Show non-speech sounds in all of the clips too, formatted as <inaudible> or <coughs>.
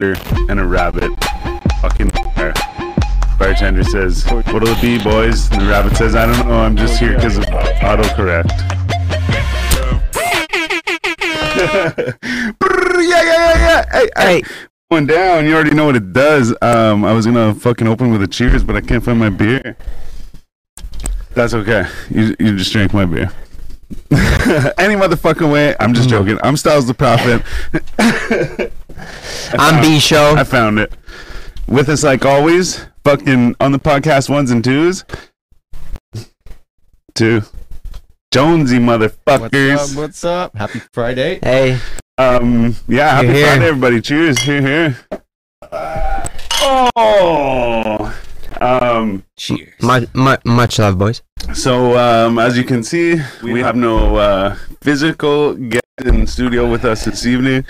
and a rabbit. Fucking fire. Bartender says, "What'll it be, boys?" And the rabbit says, "I don't know. I'm just here because of autocorrect." <laughs> Yeah, yeah, yeah, yeah. Hey, hey. Hey, Going down. You already know what it does. Um, I was gonna fucking open with a cheers, but I can't find my beer. That's okay. You you just drank my beer. <laughs> Any motherfucking way. I'm just joking. I'm Styles the Prophet. <laughs> I'm B Show. I found it. With us like always, fucking on the podcast ones and twos. Two. Jonesy motherfuckers. What's up? What's up? Happy Friday. Hey, Um, yeah, happy You're here. Friday, everybody. Cheers. Here, here. Oh. Um, Cheers. much, much, much love, boys. so, um, as you can see, we have no uh, physical guest in the studio with us this evening,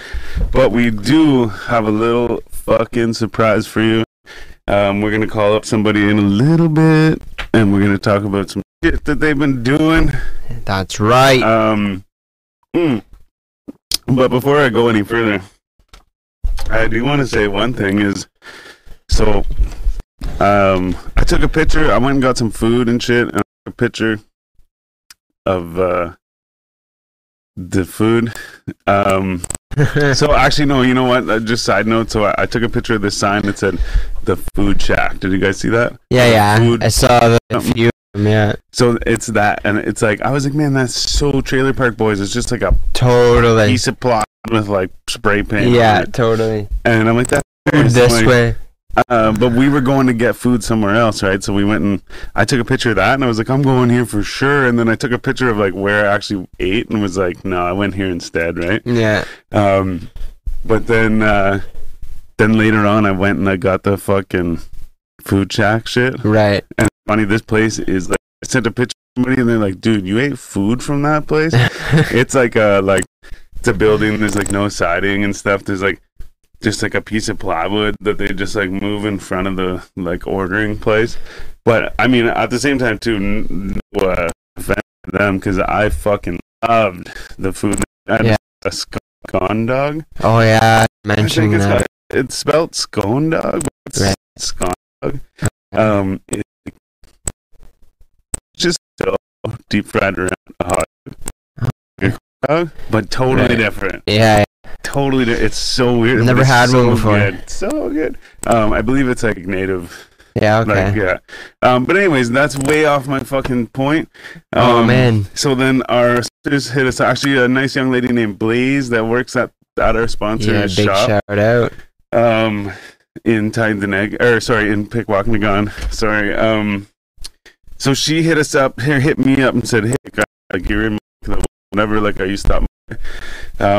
but we do have a little fucking surprise for you. Um, we're gonna call up somebody in a little bit, and we're gonna talk about some shit that they've been doing. That's right. Um, mm. but before I go any further, I do want to say one thing is, so, um, I took a picture. I went and got some food and shit, and I took a picture of uh the food. Um, <laughs> so actually, no. You know what? Uh, just side note. So I, I took a picture of this sign that said "the Food Shack." Did you guys see that? yeah, yeah. food, I saw the something. few. Yeah, So it's that, and it's like I was like, man, that's so Trailer Park Boys. It's just like a totally. piece of plot with like spray paint. Yeah, totally. and I'm like that. This like, way. Uh, but we were going to get food somewhere else, right? So we went and I took a picture of that, and I was like, I'm going here for sure. And then I took a picture of like where I actually ate, and was like, no, I went here instead, right? Yeah. Um, but then, uh, then later on, I went and I got the fucking food shack shit. Right. And funny, this place is like I sent a picture to somebody, and they're like, dude, you ate food from that place? <laughs> it's like a like it's a building there's like no siding and stuff there's like just like a piece of plywood that they just like move in front of the like ordering place but i mean at the same time too no uh, offense to them because i fucking loved the food I had Yeah. a scone dog oh yeah. i Mentioned it's, that. it's spelled scone dog but it's Right. scone dog um it, just so deep fried around a hot dog, but totally Right. different Yeah. Totally it's so weird Never had so one before. good. so good um i believe it's like native Yeah. Okay. like yeah um but anyways that's way off my fucking point um, oh man. so then our sisters hit us actually a nice young lady named blaze that works at at our sponsor Yeah. Big shop shout out. um in Tyne or sorry in Pikwakanagan sorry um so she hit us up here hit me up and said hey guys, like you're in my- whenever like I used to stop by,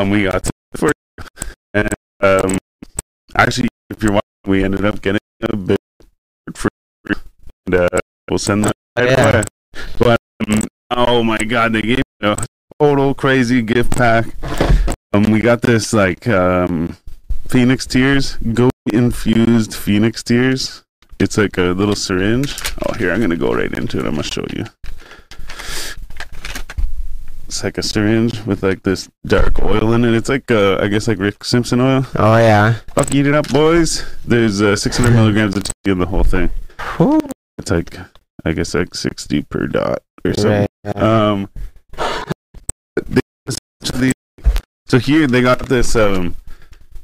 um we got to for you. and um actually if you're watching we ended up getting a bit for and uh we'll send that Oh, yeah. but um, oh my god they gave me a total crazy gift pack um we got this like um Phoenix tears, goat infused Phoenix tears. It's like a little syringe. Oh, here I'm gonna go right into it. I'm gonna show you. It's like a syringe with like this dark oil in it. It's like uh, I guess like Rick Simpson oil. Oh yeah. Fuck, eat it up, boys. There's uh, 600 <laughs> milligrams of tea in the whole thing. Whew. It's like I guess like 60 per dot or something. Right. Um, they so here they got this. Um,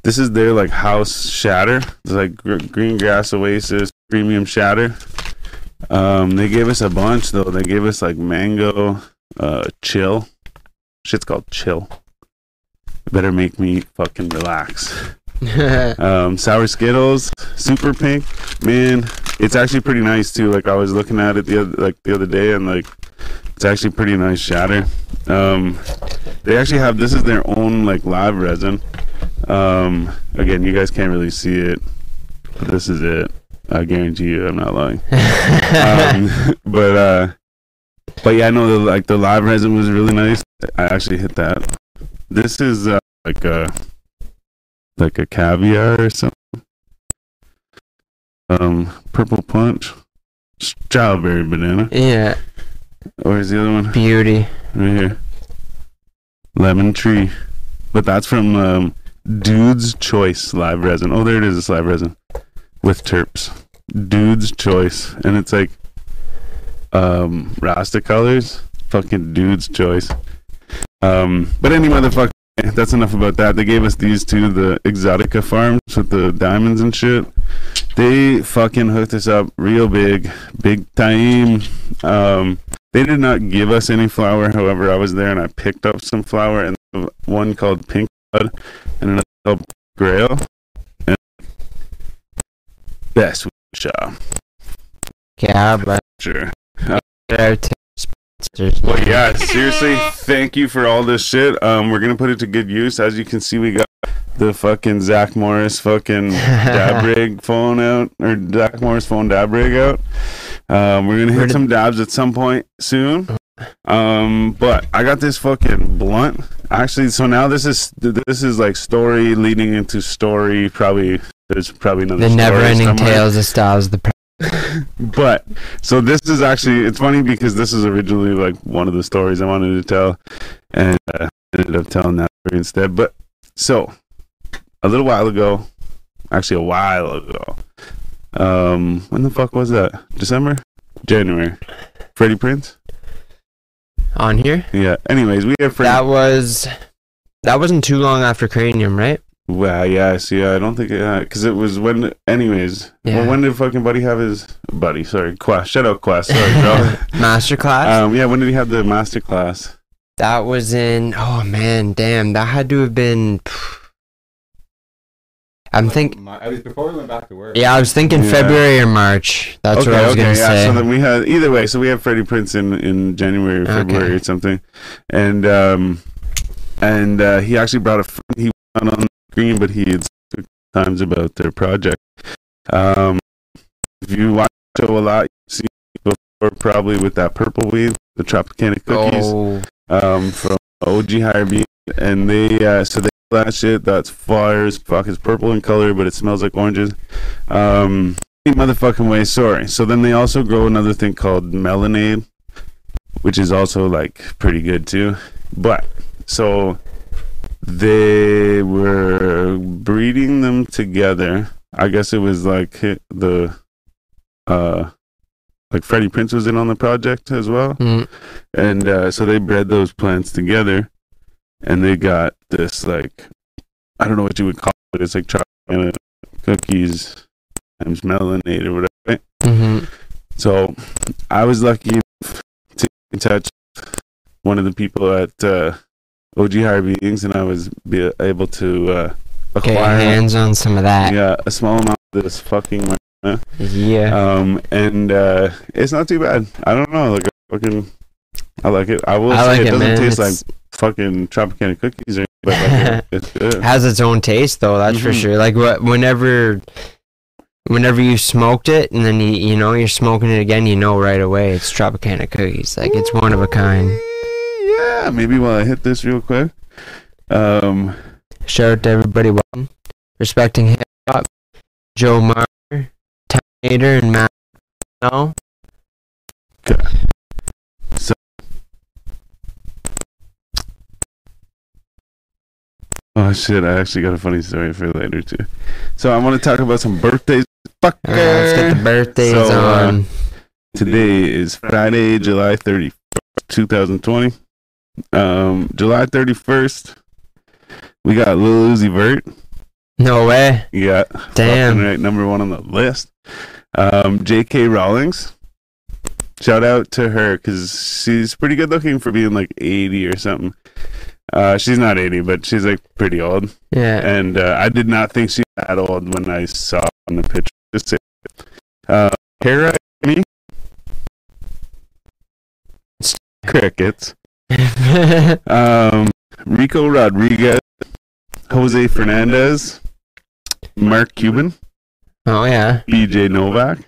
this is their like house shatter. It's like gr- green grass oasis premium shatter. Um, they gave us a bunch though. They gave us like mango, uh, chill. Shit's called chill. Better make me fucking relax. <laughs> Um, sour Skittles, super pink. Man, it's actually pretty nice too. Like I was looking at it the other like the other day, and like it's actually pretty nice shatter. Um, they actually have this is their own like live resin. Um, again, you guys can't really see it, but this is it. I guarantee you, I'm not lying. <laughs> Um, <laughs> but uh, but yeah, I know the, like the live resin was really nice. I actually hit that. This is uh, like a like a caviar or something. Um, purple punch, strawberry banana. yeah. Where's the other one? Beauty. Right here. Lemon tree. But that's from um, Dude's Choice live resin. Oh, there it is. It's live resin with terps. Dude's Choice, and it's like um Rasta colors. Fucking Dude's Choice. Um, but any motherfucker. That's enough about that. They gave us these two, the Exotica farms with the diamonds and shit. They fucking hooked us up real big, big time. Um, they did not give us any flour. However, I was there and I picked up some flour and one called Pink Blood and another called Grail. And best shop, Yeah, but sure. There are two sponsors. Well, yeah, seriously, thank you for all this shit. Um, we're gonna put it to good use. As you can see, we got the fucking Zach Morris fucking dab <laughs> rig phone out, or Zach Morris phone dab rig out. Um, we're gonna hit some dabs at some point soon. Um, but I got this fucking blunt. Actually, so now this is this is like story leading into story. Probably there's probably another The never-ending tales of Styles the <laughs> But so this is actually it's funny because this is originally like one of the stories I wanted to tell, and uh, ended up telling that story instead. But so a little while ago, actually a while ago, um, when the fuck was that? December, January. Freddie Prince. on here. Yeah. Anyways, we have Freddie. That was that wasn't too long after Cranium, right? Well, yeah. I see. I don't think because it was when. Anyways, Yeah. well, when did fucking Buddy have his Buddy? Sorry, Quest. Shout out Quest. Sorry, bro. <laughs> <laughs> Masterclass. um, yeah. When did he have the master class? that was in. Oh man, damn! That had to have been. I'm think. My, it was before we went back to work. Yeah, I was thinking Yeah. February or March. That's what I was gonna yeah. say. So then we had either way. So we had Freddie Prince in in January or February Okay. or something, and um, and uh, he actually brought a friend. He went on the screen, but he had spoken times about their project. Um, if you watch the show a lot, you've seen before probably with that purple weed, the Tropicana cookies oh, um, from OG Higher and they uh, so they that shit that's fire as fuck. It's purple in color, but it smells like oranges. Um, any motherfucking way. Sorry. So then they also grow another thing called melonade, which is also like pretty good too. But so they were breeding them together. I guess it was like the uh like Freddie Prince was in on the project as well mm, and uh, so they bred those plants together, and they got this like I don't know what you would call it. It's like chocolate cookies times melonade or whatever. right? mhm. So I was lucky enough to get in touch with one of the people at uh, OG Higher Beings, and I was be able to uh, Get acquire hands on some of that. yeah a small amount of this fucking marijuana. Yeah. Um, and uh, it's not too bad. I don't know, like fucking. I like it. I will I say like it it, doesn't man. taste like fucking Tropicana cookies or anything, but like, it's <laughs> good. has its own taste though that's for Mhm. sure like wh- whenever whenever you smoked it and then you you know you're smoking it again you know right away it's tropicana cookies like it's one of a kind Yeah, maybe while I hit this real quick. Um, shout out to everybody watching respecting hip hop joe Marr, Terminator, and matt no oh shit, I actually got a funny story for later too. So I want to talk about some birthdays. Fucker. Alright, let's get the birthdays So, uh, on Today is Friday, July 31st, 2020. Um, July 31st, we got Lil Uzi Vert. no way Yeah, damn right, number one on the list. Um, J.K. Rawlings. Shout out to her because she's pretty good looking for being like 80 or something. Uh, she's not 80, but she's like pretty old. yeah And uh, I did not think she was that old when I saw on the picture. Just say, uh, Kara, me, crickets. <laughs> Um, Rico Rodriguez, Jose Fernandez, Mark Cuban, oh yeah. BJ Novak,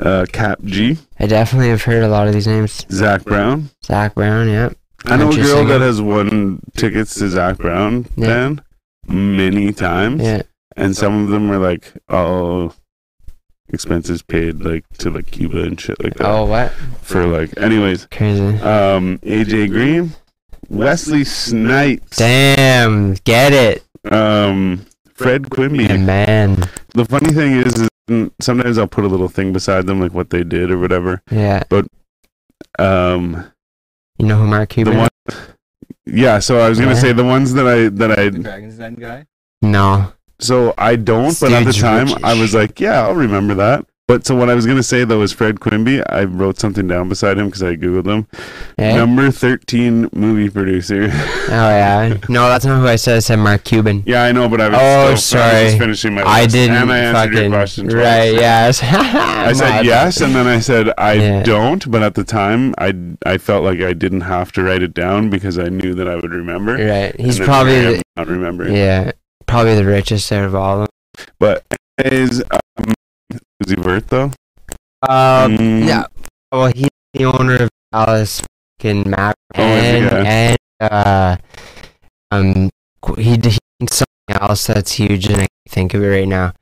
uh, Kap G, i definitely have heard a lot of these names. Zac Brown. zac brown yeah. I know a girl that has won tickets to Zac Brown Yeah. band many times, yeah. and some of them are like all expenses paid like to like Cuba and shit like that oh what for like. Anyways, crazy um, AJ Green, Wesley Snipes. Damn, get it. Um, Fred Quimby. And man, The funny thing is, is sometimes I'll put a little thing beside them, like what they did or whatever. yeah. But um, You know who Mark the Cuban? one, yeah. So I was gonna Yeah. say the ones that I that I The Dragon's Den guy. No. So I don't, but at the time. I was like, yeah, I'll remember that. But so what I was gonna say though is Fred Quimby. I wrote something down beside him because I googled him. Eh? Number thirteen movie producer. <laughs> Oh yeah. No, that's not who I said. I said Mark Cuban. yeah, I know, but I was. Oh, still, I was sorry. finishing my. I didn't And I answered your question. twice. right. Yes. <laughs> I <laughs> said yes, and then I said I Yeah. don't. But at the time, I I felt like I didn't have to write it down because I knew that I would remember. Right. He's probably the, not remembering. yeah, probably the richest out of all of them. But is um, Uzi Vert though? them. Um. Mm. Yeah. Well, he's the owner of Dallas fucking Maverick Oh, is he? and and uh um qu- he did something else that's huge and I can't think of it right now.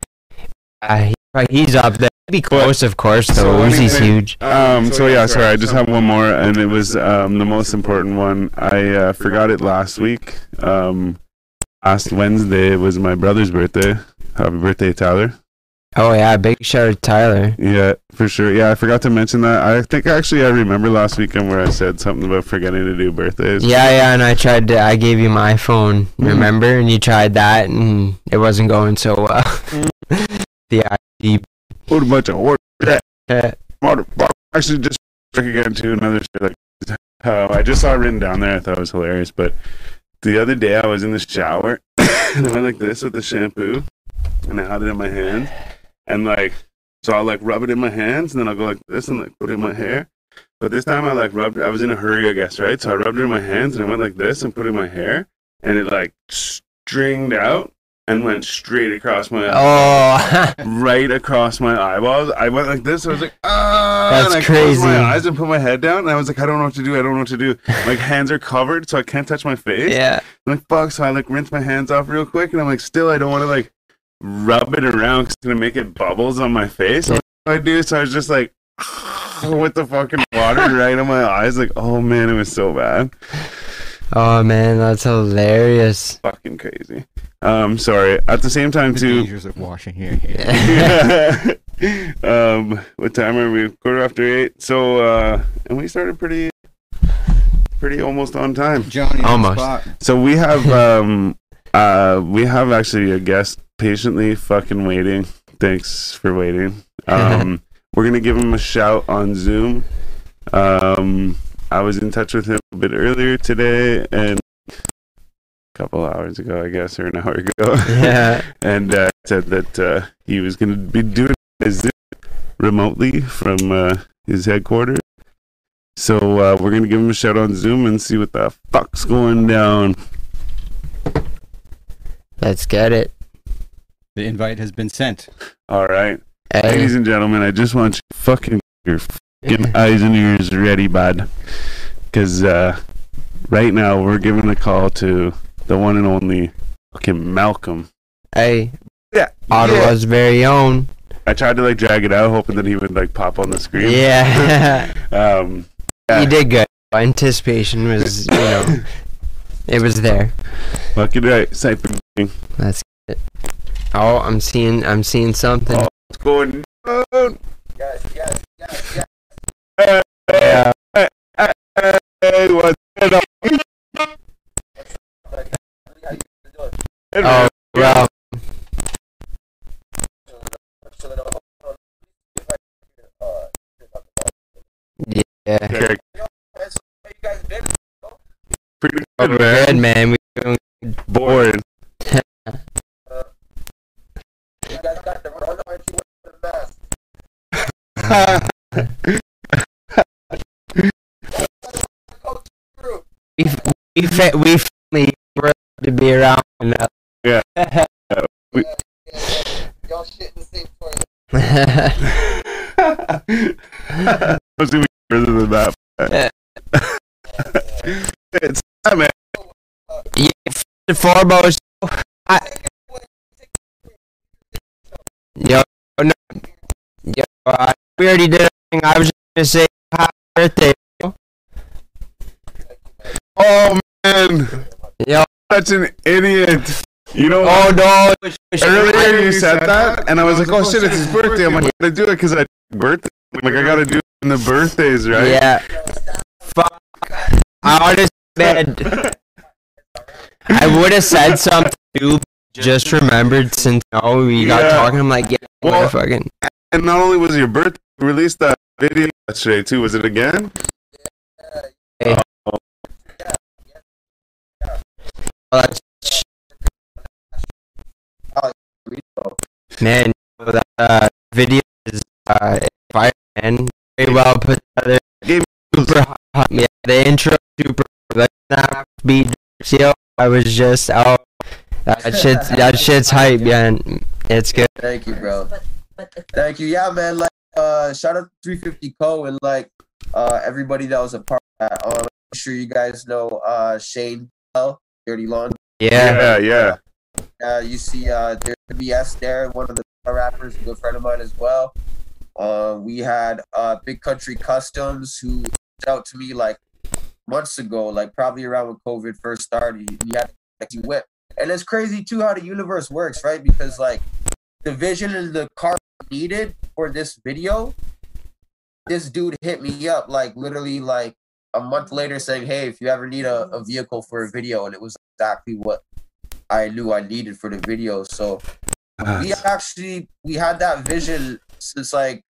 Uh, he, he's up there. Be close, of course. so Though Uzi's anyway, huge. Um, so yeah, sorry, I just have one more, and it was um, the most important one. I uh, forgot it last week. Um, last Wednesday was my brother's birthday. Happy birthday, Tyler! Oh yeah, big shout out to Tyler. Yeah, for sure. Yeah, I forgot to mention that. I think actually I remember last weekend where I said something about forgetting to do birthdays. Yeah, yeah, and I tried to. I gave you my phone, Mhm. remember? And you tried that, and it wasn't going so well. <laughs> the ID. What a bunch of horse motherfucker. Actually, just back again to another story. Like, uh, I just saw it written down there. I thought it was hilarious. But the other day I was in the shower <coughs> and I went like this with the shampoo and I had it in my hand. And like, so I'll like rub it in my hands and then I'll go like this and like put it in my hair. But this time I like rubbed I was in a hurry, I guess, right? So I rubbed it in my hands and I went like this and put it in my hair. And it like stringed out and went straight across my eye oh, <laughs> right across my eyeballs. I went like this. I was like, ah, That's and I closed my eyes and put my head down. And I was like, I don't know what to do. I don't know what to do. My hands are covered, so I can't touch my face. yeah. I'm like, fuck. So I like rinse my hands off real quick, and I'm like, still, I don't want to like rub it around because it's gonna make it bubbles on my face. So what do I do? So I was just like. <sighs> With the fucking water <laughs> right on my eyes, like, oh man, it was so bad. Oh man, that's hilarious. Fucking crazy. Um, sorry. At the same time, The too, dangers of washing your <laughs> hair. um, what time are we? Quarter after eight. So, uh, and we started pretty, pretty almost on time. Johnny Almost. on the spot. So we have, <laughs> um, uh, we have actually a guest patiently fucking waiting. Thanks for waiting. <laughs> Um, we're gonna give him a shout on Zoom. Um, I was in touch with him a bit earlier today and a couple hours ago, I guess, or an hour ago. Yeah. <laughs> and uh, said that uh, he was going to be doing a Zoom remotely from uh, his headquarters. So uh, we're going to give him a shout on Zoom and see what the fuck's going down. Let's get it. The invite has been sent. All right, Hey. ladies and gentlemen, I just want you to fucking your fucking <laughs> eyes and ears ready, bud, because uh, right now we're giving a call to the one and only fucking Malcolm. Hey, Yeah, Ottawa's very own. I tried to like drag it out, hoping that he would like pop on the screen. Yeah. Um, Yeah. you did good. Anticipation was, you know, it was there. fucking right. Cypher gang. Let's it. Oh, I'm seeing, I'm seeing something. Oh. What's going on? Yeah. Hey, what's going on? Oh, well. Yeah. Okay. Pretty good, we're man. good, man. We doing Boring. <laughs> we we we family to be around. one Yeah. We- Let's do further than that. it's yeah, man. Yeah, first and foremost, I, yo, no, yo, uh, we already did. Everything. I was just gonna say happy birthday. Oh man, Yo, such an idiot. You know, Oh no! earlier you said that, and I was like, oh shit, it's his birthday. I'm like, I gotta do it because I birthday. Like I gotta do it in the birthdays, right? Yeah. Fuck. I honestly, man, I would have said something too. Just remembered since oh we got Yeah. talking. I'm like, yeah, Well- fucking. And not only was it your birthday, you released that video yesterday too. Was it again? Oh, that's- Man, that uh, video is uh, fire and very well put together. Gave Super hot. Yeah, the intro super. Like that beat. Yo, I was just oh, that <laughs> shit. That shit's hype, man. It's good. Thank you, bro. Thank you. Yeah, man. Like, uh, shout out to 350 Co and like, uh, everybody that was a part of that. Um, I'm sure you guys know, uh, Shane Bell, Dirty Lawn. Yeah. Yeah, yeah. Uh, you see, uh, BS there, one of the rappers, a good friend of mine as well. Uh, we had uh, Big Country Customs who reached out to me like months ago, like probably around when COVID first started. He, had a whip, and it's crazy too how the universe works, right? Because like the vision and the car needed for this video, this dude hit me up like literally like a month later saying, "Hey, if you ever need a, a vehicle for a video," and it was exactly what I knew I needed for the video. So we actually we had that vision since like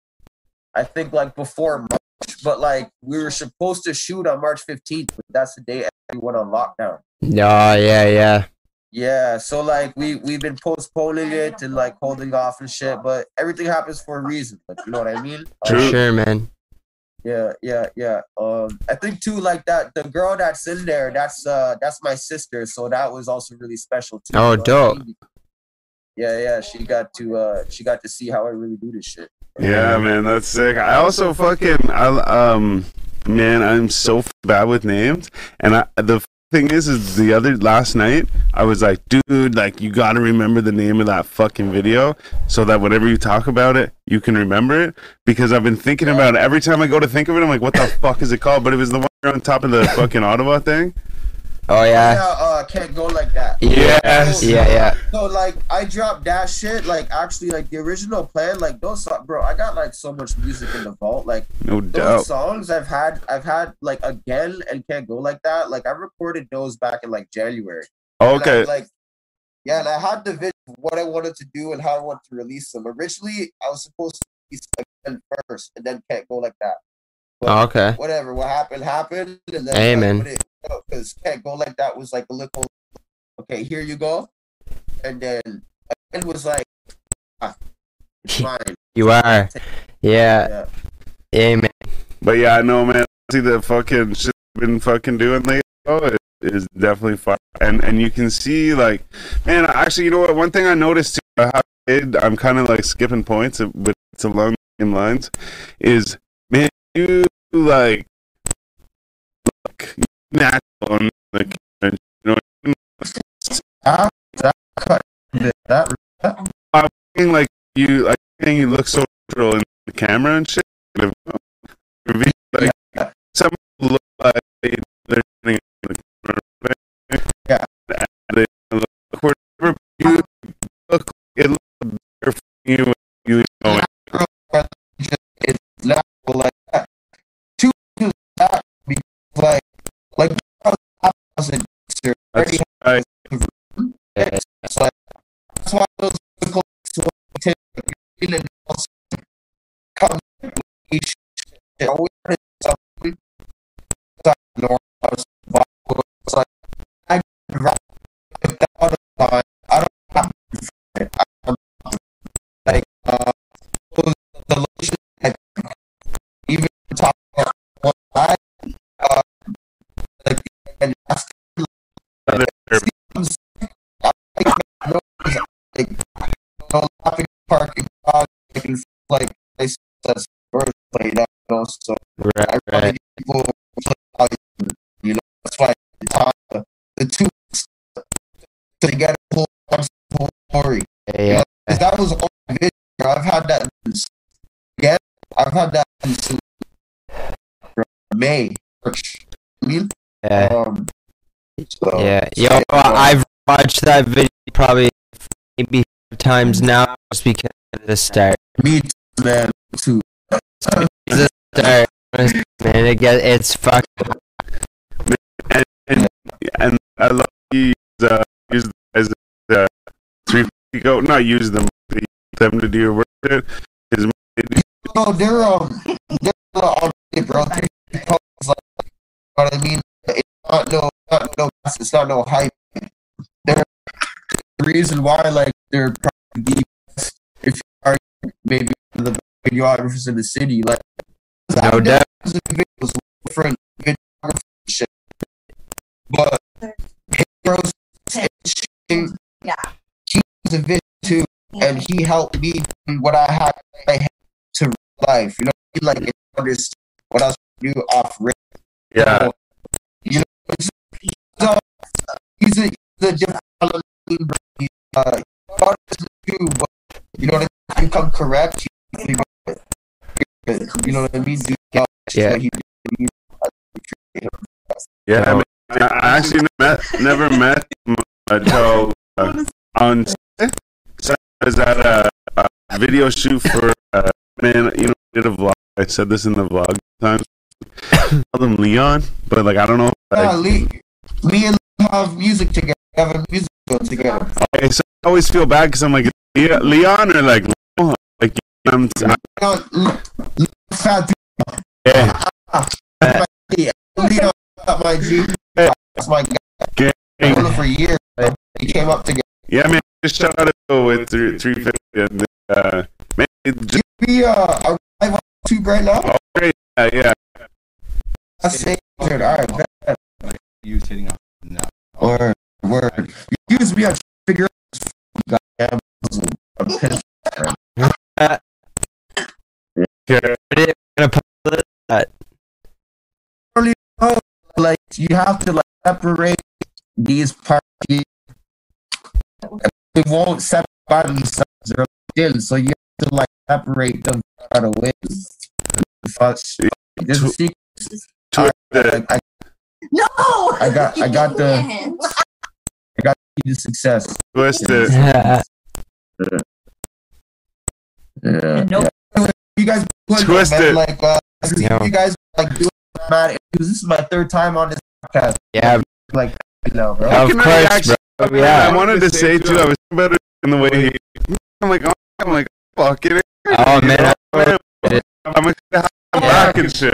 I think like before March, but like we were supposed to shoot on March 15th, but that's the day everyone on lockdown. No, yeah, yeah. Yeah, so like we we've been postponing it and like holding off and shit, but everything happens for a reason. Like you know what I mean? For sure, man. Yeah, yeah, yeah. Um, I think too, like that the girl that's in there, that's uh that's my sister, so that was also really special too. Oh, you know what I dope. mean? Yeah, yeah. She got to uh she got to see how I really do this shit. Yeah, man, that's sick. I also fucking, I um, man, I'm so bad with names, and I the thing is, is the other last night I was like, dude, like you got to remember the name of that fucking video so that whenever you talk about it, you can remember it. Because I've been thinking about it every time I go to think of it. I'm like, what the fuck is it called? But it was the one on top of the fucking Ottawa thing. Oh Yeah, yeah. uh, can't go like that. Yes. Yeah, yeah. So like I dropped that shit. Like actually, like the original plan, like those songs, bro. I got like so much music in the vault. Like No doubt. songs I've had, I've had like again and can't go like that. Like I recorded those back in like January. And I, Okay. like, yeah, and I had the vision of what I wanted to do and how I wanted to release them. Originally, I was supposed to release again first, and then can't go like that. Oh, okay. Whatever, what happened happened, and then Hey, I man. put it because can't go like that was like a little. Okay, here you go, and then it was like, ah, it's <laughs> mine. You are. Yeah. Yeah. Yeah, man. But yeah, I know, man. See the fucking shit I've been fucking doing lately. Oh, it is definitely fun, and and you can see like, man. Actually, you know what? One thing I noticed too, I have, I'm kind of like skipping points, but it's along the same lines. Is you like, natural on the you know. Ah, that cut that. Thing like you like saying you look so natural in the camera and shit. Like some look like they're in the camera. Yeah. They look whatever you look it looks better for you when you it. it's natural like that. Two is that because like like I was, I was a dancer, That's already right. Yeah. It's like that's why those physical also come each always normal it's like I rock with that all the time. I don't have to fight it. I don't like uh those- the relationship like, even talk about one I uh like and that's Other- like, no laughing parking garage, I can like they says birds played out, you know. So I Right, right. get people you know. That's why the time the, the two to get a whole whole story. Yeah, yeah. Because that was all video. I've had that since. I've had that since May. I Yeah. um, so, Yeah. Yo, yeah, I've watched that video probably maybe five times now just because of the start. Me too, man. Too. The start, man, it get it's fucking. and and, and I love you use, uh, use them as uh, three go not use them but them to do your work. shit. 'Cause No, they're um, they're uh, on it, bro. They're like, what I mean? It's not no, not no, it's not no hype. They're the reason why, like, they're probably the best if you are maybe one of the videographers in the city, like. No doubt. Thousands of videos with different videography shit, but Pedro's shooting. Yeah. He was a vision too, and he helped me in what I had in to life. You know, he like it understood what I was do off rip. yeah, You know, it's, he's a he's a, he's a different uh, too, but you know what I mean. You come correct. You, you know what I mean? Yeah. what he did. I yeah. I, mean, I actually met, never met him until <laughs> uh, on So I was at a, a video shoot for uh, man. You know, did a vlog. I said this in the vlog times. Called <coughs> him Leon, but like I don't know. Yeah, Like, Lee, me and Lee have music together. Have a music together. okay, so I always feel bad because I'm like Le- Leon or like I'm, I'm Le- Leon Fat yeah. Dude. Leon, my G. That's my guy. Him for years. He came up together. Yeah, man. Just shout out to with three three fifty. And, uh, man, just We uh, are live on YouTube right now. oh, great. Yeah, yeah. I say, all right, bet. You sitting on no. Word, word. You use me on figure goddamn I'm pissed. Okay. Gonna put it- Like you have to like separate these parts. They won't separate themselves. They're in, so you have to like separate them out of ways. Fuck. Secret. Twisted. I, I No. I got- I got the- <laughs> Can't. key to success. Twisted. Yeah. Yeah. Nope. You guys doing, Twisted. man, like uh, Yeah. you guys like doing mad interviews. This is my third time on this podcast. yeah, Like you know, bro. of I course, actually- bro. Yeah, I Yeah. wanted to say too. I was better in the way he. I'm like, oh, I'm like, fuck it. Oh man, I- I'm like, I'm back and shit.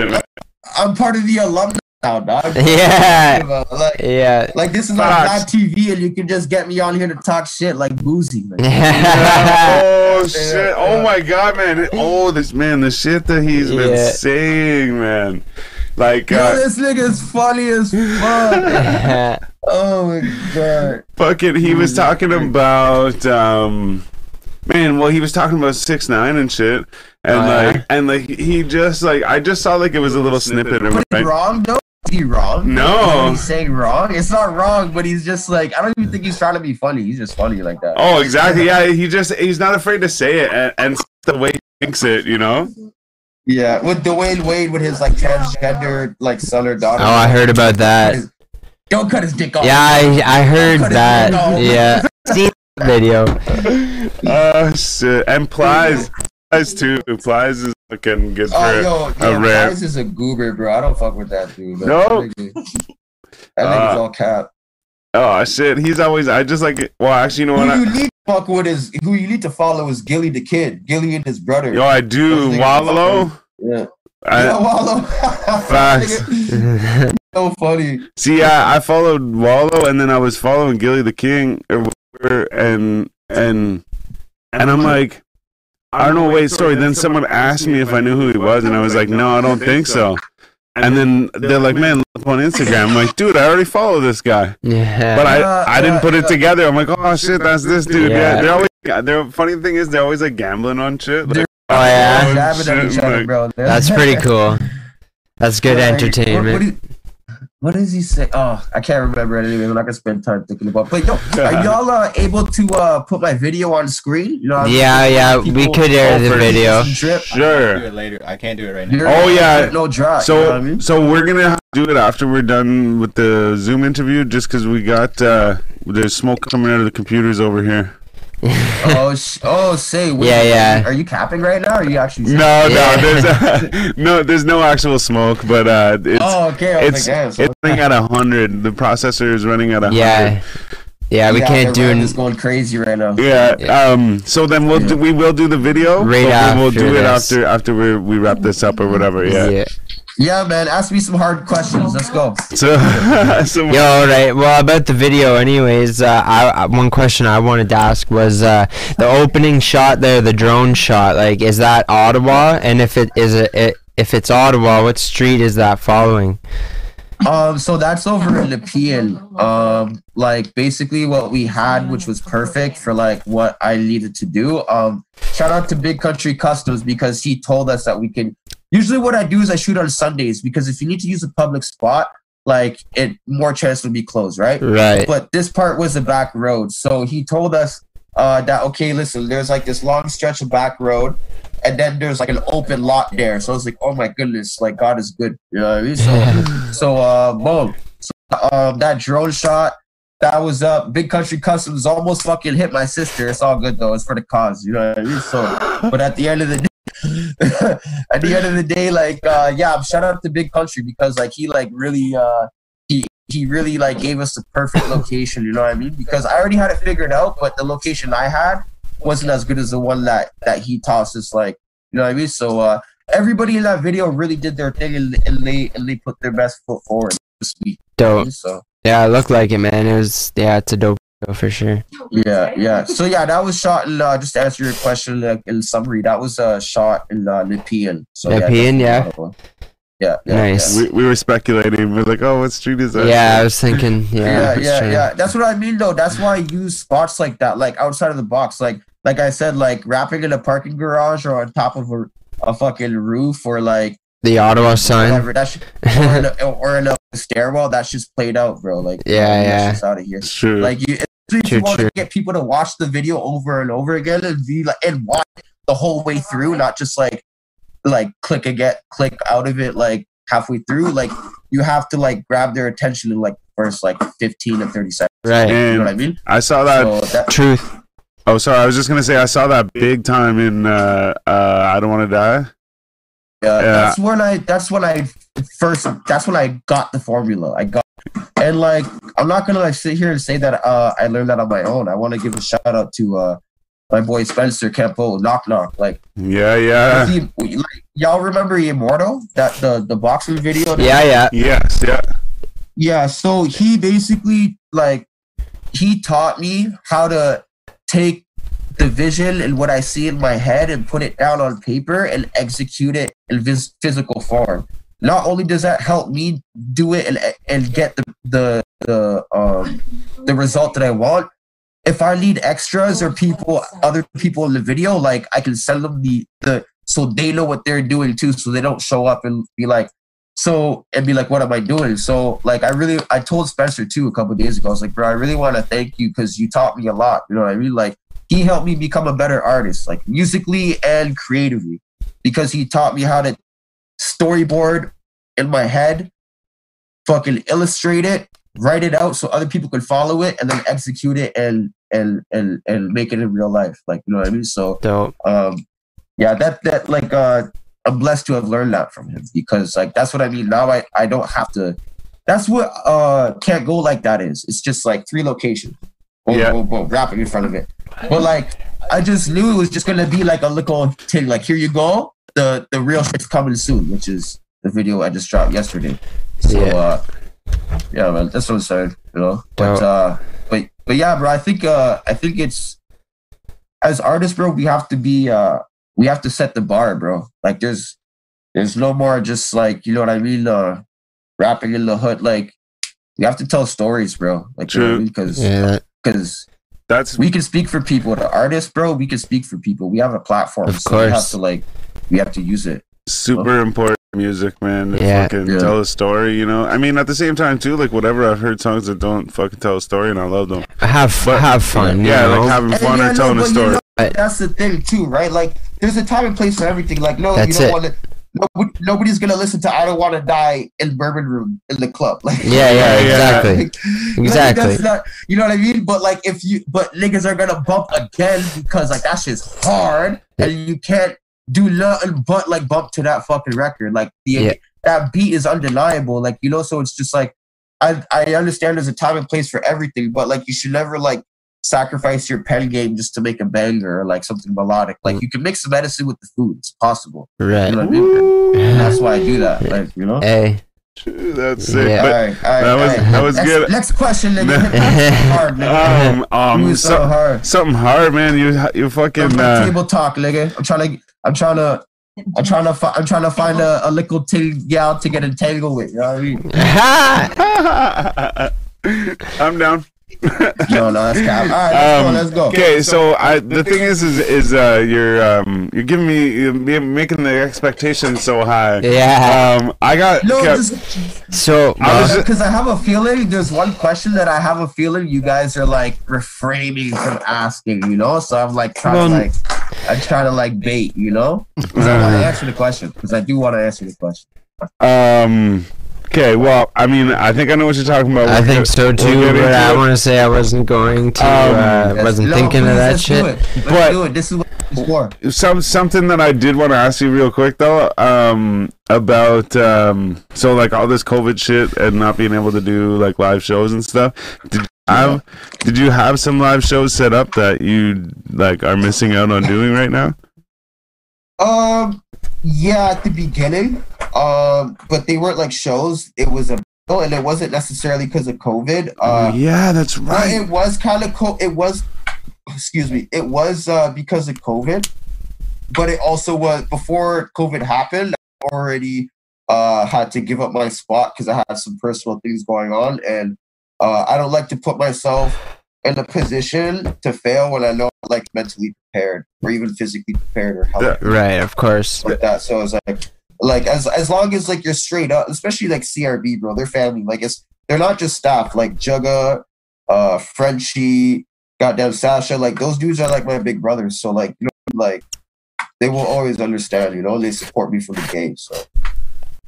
I'm part of the alumni now, dog. Yeah. Like, yeah. like this is not bad TV, and you can just get me on here to talk shit like boozy. Man. <laughs> oh shit! Oh my god, man! Oh, this man, the shit that he's been saying, man. Like, Yo, uh, this nigga's funny as fuck. <laughs> oh my god. fucking, he was talking about, um, man. Well, he was talking about six nine and shit, and Oh, yeah? like, and like, he just like, I just saw like it was a little snippet of right? wrong though. Is he wrong? No. What he's saying wrong. It's not wrong, but he's just like I don't even think he's trying to be funny. He's just funny like that. Oh, exactly. Yeah, he just he's not afraid to say it, and, and the way he thinks it, you know. Yeah, with Dwyane Wade with his like transgender like son or daughter. Oh, I heard about that. Don't cut his dick off. Yeah, I, I heard that. Yeah. <laughs> Seen the video. Oh <laughs> shit! And Plies, Plies too. Plies is fucking good for Oh, yo, a rare. Price is a goober, bro. I don't fuck with that dude. No. That nigga's Uh, all cap. Oh shit! He's always. I just like. Well, actually, you know Who what? you I, need to fuck with is who you need to follow is Gillie the Kid. Gillie and his brother. yo, I do. Wallo. yeah. I, yeah, Wallo. <laughs> Facts. <laughs> So funny. see, I, I followed Wallo, and then I was following Gillie the King, or whatever, and and and I'm like, I don't know. Wait, sorry. Then someone asked me if I knew who he was, and I was like, no, I don't think so. And then they're like, man, look on Instagram. I'm like, dude, I already follow this guy. yeah. But I, I didn't put it together. I'm like, oh shit, that's this dude. Yeah, Yeah. they're always. Yeah, they're funny thing is they're always like gambling on shit. Like, Oh, yeah? Jabbing at each shit, other, like- bro. That's pretty cool. That's good Like, entertainment. What, what, is- what does he say? Oh, I can't remember it anyway. I'm not gonna spend time thinking about. It. But yo, are <laughs> y'all uh, able to uh, put my video on screen? You know, I'm- Yeah, yeah, we could air the video. some Drip. I can Sure. do it later. I can't do it right now. You're- Oh, yeah. no drop. So you know what I mean? so we're gonna do it after we're done with the Zoom interview, just because we got uh there's smoke coming out of the computers over here. Oh, sh- oh, say, wait, Yeah, are you- yeah. Are you capping right now? Or are you actually? No, Yeah. no, there's <laughs> <laughs> no, there's no actual smoke, but uh, it's Oh, okay. I was it's like, damn, so- it's running at a hundred. The processor is running at a hundred. Yeah. Yeah, we Yeah, can't do RAM n- is going crazy right now. Yeah. Um. So then we'll do, we will do the video. Right but then we'll after do it after after we we wrap this up or whatever. Yeah. yeah. Yeah, man. Ask me some hard questions. Let's go. So <laughs> so Yo, all right. Well, about the video, anyways. Uh, I, I one question I wanted to ask was uh, the opening shot there, the drone shot. Like, is that Ottawa? And if it is it, it if it's Ottawa, what street is that following? Um, so that's over in Nepean. Um, like basically what we had, which was perfect for like what I needed to do. Um, shout out to Big Country Customs because he told us that we can. Usually, what I do is I shoot on Sundays because if you need to use a public spot, like it more chance to be closed, right? Right. but this part was a back road. So he told us uh, that okay, listen, there's like this long stretch of back road, and then there's like an open lot there. So I was like, oh my goodness, like God is good. You know what I mean? So, <laughs> so uh, boom. So, um, that drone shot. That was up. Big Country Customs almost fucking hit my sister. It's all good though. It's for the cause. You know what I mean? So, but at the end of the day, <laughs> at the end of the day, like uh, yeah, shout out to Big Country because like he like really uh he he really like gave us the perfect location. You know what I mean? Because I already had it figured out, but the location I had wasn't as good as the one that that he tossed us. Like you know what I mean? So uh, everybody in that video really did their thing and, and they and they put their best foot forward. This week. Dope. So Yeah, it looked like it, man. It was. Yeah, it's a dope video for sure. yeah, yeah. So yeah, that was shot in. Uh, just to answer your question like, in summary, that was uh, shot in uh, Nepean. So Nepean, yeah. definitely Yeah, yeah, Nice. we, we were speculating. We're like, oh, what street is that? Yeah, I was thinking. <laughs> Yeah. yeah, yeah, yeah. That's what I mean, though. That's why I use spots like that, like outside of the box, like like I said, like wrapping in a parking garage or on top of a, a fucking roof or like The Ottawa sign. whatever. That should, or, in a, <laughs> or in a stairwell. That's just played out, bro. Like Yeah, yeah. out of here. It's true. Like you, if True, you want true. to get people to watch the video over and over again and be like and watch the whole way through, not just like like click and get click out of it like halfway through. Like you have to like grab their attention in like first like fifteen to thirty seconds. Right. You know what I mean? I saw that. So that Truth. oh, sorry. I was just gonna say I saw that big time in. Uh, uh, I don't want to die. Yeah, Yeah. that's when I that's when I first that's when I got the formula. I got and like I'm not gonna like sit here and say that uh I learned that on my own. I want to give a shout out to uh my boy Spencer Campo, knock knock. Like Yeah, yeah. He- like, y'all remember Immortal? That the the boxing video? Yeah, yeah. Yes, yeah. Yeah. So he basically like he taught me how to take the vision and what I see in my head and put it down on paper and execute it in physical form. Not only does that help me do it and and get the the the um the result that I want. If I need extras or people, other people in the video, like I can send them the the so they know what they're doing too, so they don't show up and be like, so and be like, what am I doing? So like I really I told Spencer too a couple days ago. I was like, bro, I really want to thank you because you taught me a lot. You know what I mean? Like he helped me become a better artist, like musically and creatively, because he taught me how to storyboard in my head, fucking illustrate it, write it out so other people could follow it, and then execute it and and and and make it in real life. Like you know what I mean? So Dope. um yeah that that like uh i'm blessed to have learned that from him because like that's what i mean now i i don't have to that's what uh can't go like that is it's just like three locations boom, Yeah. boom, boom, rapping in front of it but like i just knew it was just gonna be like a little thing like here you go the the real shit's coming soon which is the video i just dropped yesterday so Yeah. uh yeah man that's what i'm saying you know but uh but but yeah bro i think uh i think it's as artists, bro, we have to be uh we have to set the bar, bro. Like there's there's no more just like you know what I mean, uh rapping in the hood. Like we have to tell stories, bro. Like True. because Yeah. because That's we can speak for people. The artists, bro, we can speak for people. We have a platform, Of so we have to like we have to use it. super important music, man. To Yeah. fucking Yeah. tell a story, you know. I mean, at the same time too, like whatever. I've heard songs that don't fucking tell a story, and I love them. Have But- have fun. yeah, you know? like having And fun yeah, or no, telling a but you story. know, that's the thing too, right? Like there's a time and place for everything. Like no, That's you don't want to nobody, nobody's gonna listen to "I Don't Want to Die" in Bourbon Room in the club. Like, Yeah, yeah, exactly. like, Exactly. that's not, you know what I mean? But like, if you, but niggas are gonna bump again because like that shit's hard, and you can't do nothing but like bump to that fucking record. Like the Yeah. that beat is undeniable. Like you know, so it's just like I I understand there's a time and place for everything, but like you should never like sacrifice your pen game just to make a banger or like something melodic. Like you can mix the medicine with the food. It's possible. You Right. know what I mean? And that's why I do that. Like you know. Hey. That's it. Yeah. All But right, all right, that was- all right. that was next, good. Next question, nigga. <laughs> Hit me hard, nigga. um, um, so so, hard? something hard, man. You you fucking uh, table talk, nigga. I'm trying to. I'm trying to. I'm trying to. Fi- I'm trying to find a, a little ting gal to get entangled with. You know what I mean? <laughs> <laughs> I'm down. No, no, that's cap. All right, let's Um, go. Let's go. Okay, so I the thing is is is uh you're um you're giving me you're making the expectations so high. Yeah. Um, I got No, okay, just So I was- because I have a feeling there's one question that I have a feeling you guys are like refraining from asking. You know, so I'm like trying Well, to like I'm trying to like bait. You know, because I want to answer the question. Because I do want to answer the question. um. Okay, well, I mean, I think I know what you're talking about. I We'll think get- so too, but I want to say I wasn't going to. Um, uh, wasn't No, thinking please, of that let's shit. Do it. Let's But- do it. This is what it's for. some something that I did want to ask you real quick though, um, about um, so like all this COVID shit and not being able to do like live shows and stuff. Did you have did you have some live shows set up that you like are missing out on doing right now? Um, yeah, at the beginning, um, but they weren't like shows. It was a oh, and it wasn't necessarily because of COVID. Uh, yeah, that's right. it was kind of co- It was, excuse me, it was uh because of COVID, but it also was before COVID happened. I already uh had to give up my spot because I had some personal things going on, and uh, I don't like to put myself in a position to fail when I know I'm like mentally prepared or even physically prepared or healthy. Right, of course. like that. So it's like, like as as long as like you're straight up, especially like CRB, bro, they're family. Like it's they're not just staff. Like Jugga, uh, Frenchie, goddamn Sasha. Like those dudes are like my big brothers. So like you know, like they will always understand. You know, they support me from the game. So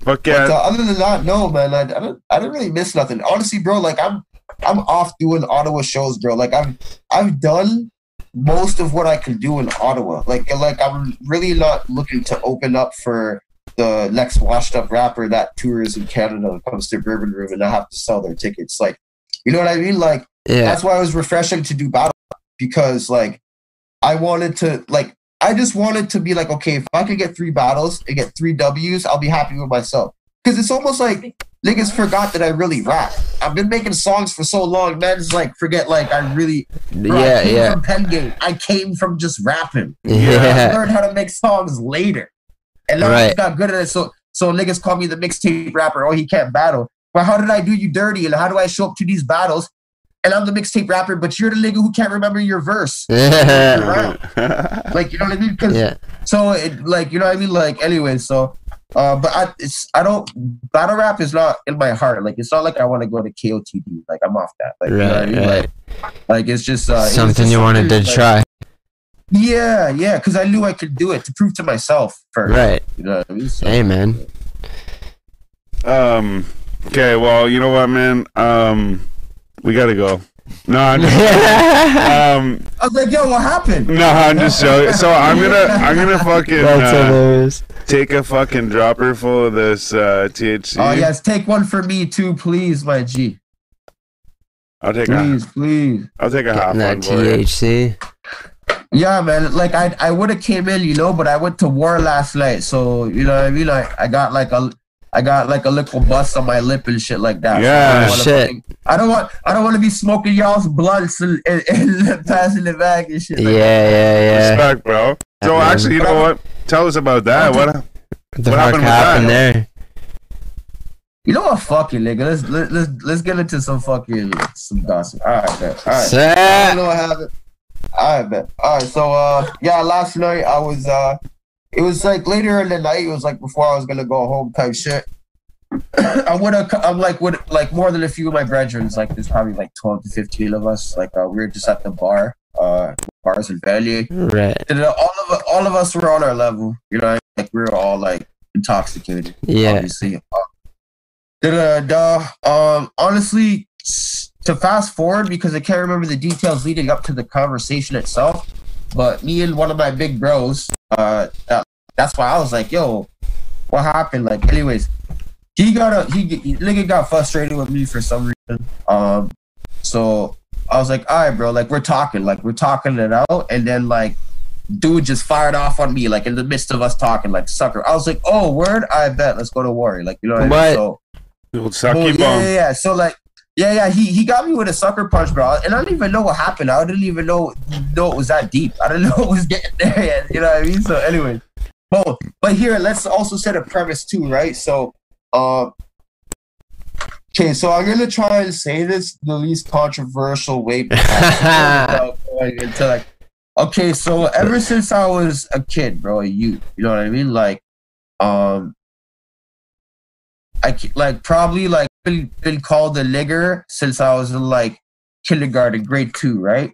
Fuck but, yeah. uh, other than that, no, man, I, I don't I don't really miss nothing. Honestly, bro, like I'm I'm off doing Ottawa shows, bro. Like I've I've done most of what I can do in Ottawa. Like like I'm really not looking to open up for the next washed up rapper that tours in Canada and comes to Bourbon Room and I have to sell their tickets. Like you know what I mean? Like Yeah. that's why it was refreshing to do battle because like I wanted to like I just wanted to be like okay if I could get three battles and get three W's I'll be happy with myself because it's almost like niggas forgot that I really rap. I've been making songs for so long, man. It's like forget like I really bro, I Yeah, came yeah. from pen game. I came from just rapping. <laughs> Yeah, I learned how to make songs later, and then I just got good at it. So so niggas call me the mixtape rapper. Oh, he can't battle. But how did I do you dirty? And how do I show up to these battles? And I'm the mixtape rapper, but you're the nigga who can't remember your verse. Yeah. <laughs> Like you know what I mean? 'Cause- Yeah. So it like you know what I mean? Like anyway, so uh, but I it's I don't battle rap is not in my heart. Like it's not like I want to go to KOTD. Like I'm off that. Like you know I Right, mean? right. Like, like it's just uh, it was Something just you wanted to something, like- try. Yeah, yeah, because I knew I could do it to prove to myself first. Right. You know what I mean? So, Hey, man. um. Okay. Well, you know what, man. Um, we gotta go. No, I'm just, <laughs> um, I was like, yo, what happened? no, I'm just joking. So I'm gonna, I'm gonna <laughs> fucking uh, hilarious. Take a fucking dropper full of this uh, THC. Oh yes, take one for me too, please, my G. I'll take a, Please, please. I'll take a half Getting one that for you. THC. Yeah, man. Like I, I would have came in, you know, but I went to war last night, so you know what I mean. Like I got like a, I got like a little bust on my lip and shit like that. So Yeah. I Shit. fucking- I don't want, I don't want to be smoking y'all's blunts and, and, and passing it back and shit. Yeah, Like yeah, yeah. Respect, bro. So actually, you know what? Tell us about that. What? What the What fuck happened happened, there? You know what? Fuck it, nigga. Let's let, let's let's get into some fucking some gossip. All right, man. All right. I don't know what happened. All right, man. All right, so uh, yeah, last night I was uh, it was like later in the night. It was like before I was gonna go home type shit. <coughs> I would have. I'm like with like more than a few of my brethren. Like there's probably like twelve to fifteen of us. Like uh, we were just at the bar, uh, bars in Valley. Right. And all of all of us were on our level. You know, like we were all like intoxicated. Yeah. obviously. Uh, da-da-da. Um, honestly, to fast forward because I can't remember the details leading up to the conversation itself, but me and one of my big bros, uh, that, that's why I was like, "Yo, what happened?" Like, anyways, he got a he, he nigga got frustrated with me for some reason. Um, so I was like, "All right, bro, like we're talking, like we're talking it out," and then like dude just fired off on me like in the midst of us talking like sucker. I was like oh word? I bet. Let's go to war. Like you know what, I mean? so Old well, Saki yeah, yeah yeah. So like yeah yeah he he got me with a sucker punch bro. And i didn't even know what happened. I didn't even know know it was that deep. I didn't <laughs> know it was getting there yet you know what i mean? So anyway. Well but here let's also set a premise too right? So uh Okay, so I'm gonna try and say this the least controversial way <laughs> possible without going into like Okay, so ever since I was a kid, bro, you you know what I mean? Like, um, I like probably like been, been called a nigger since I was in like kindergarten, grade two, right?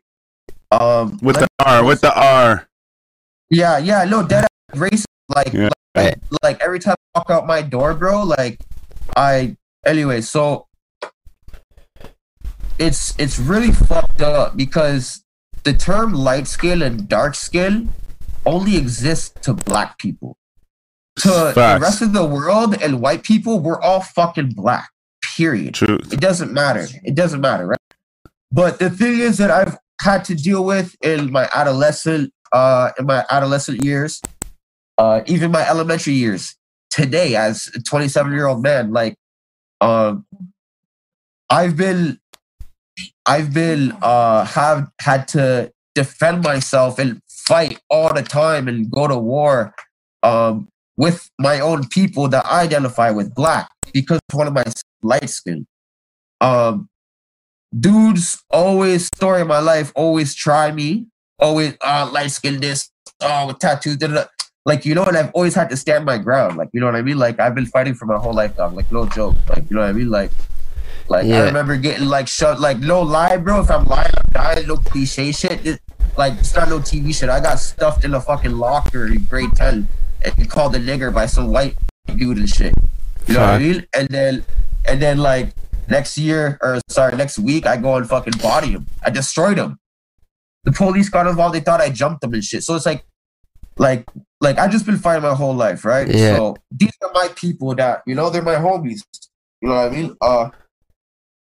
Um, With like- the R, with the R. yeah, yeah, no, dead ass racist. Like, Yeah. like, like every time I walk out my door, bro, like I. Anyway, so it's it's really fucked up because the term light skin and dark skin only exists to black people. To the rest of the world and white people, we're all fucking black. Period. Truth. It doesn't matter. It doesn't matter, right? But the thing is that I've had to deal with in my adolescent, uh, in my adolescent years, uh, even my elementary years, today as a 27 year old man, like, um, I've been, I've been, uh, have had to defend myself and fight all the time and go to war, um, with my own people that I identify with black because one of my light skin. Um, dudes always story of my life always try me, always uh light skin this, oh with tattoos, da, da, da. like you know, and I've always had to stand my ground. Like you know what I mean? Like I've been fighting for my whole life, dog. Like no joke. Like you know what I mean? Like. Like I remember getting like shut like no lie, bro. If I'm lying, I'm dying. No cliche shit. It, like it's not no TV shit. I got stuffed in a fucking locker in grade ten and called a nigger by some white dude and shit. You know what I mean? And then, and then like next year or sorry, next week, I go and fucking body him. I destroyed him. The police got involved. They thought I jumped him and shit. So it's like, like, like I just been fighting my whole life, right? Yeah. So these are my people that you know they're my homies. You know what I mean? Uh,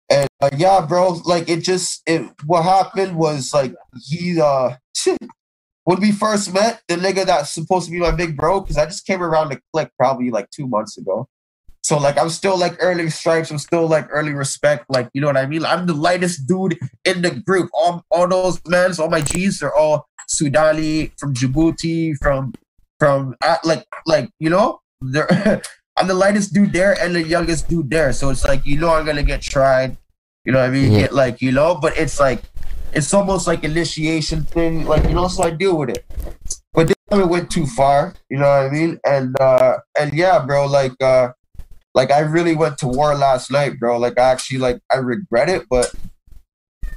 and uh, yeah, bro. Like it just it. What happened was like he uh. <laughs> When we first met, the nigga that's supposed to be my big bro, because I just came around the click probably like two months ago. So like I'm still like earning stripes, I'm still like earning respect, like you know what I mean. I'm the lightest dude in the group. All all those mans, all my G's, they're all Sudani from Djibouti, from from uh, like like you know, they're <laughs> I'm the lightest dude there and the youngest dude there. So it's like you know I'm gonna get tried. You know what I mean? Yeah. Get like you know, but it's like it's almost like initiation thing, like you know, so I deal with it. But this time it went too far, you know what I mean? And uh and yeah, bro, like uh like I really went to war last night, bro. Like I actually like I regret it, but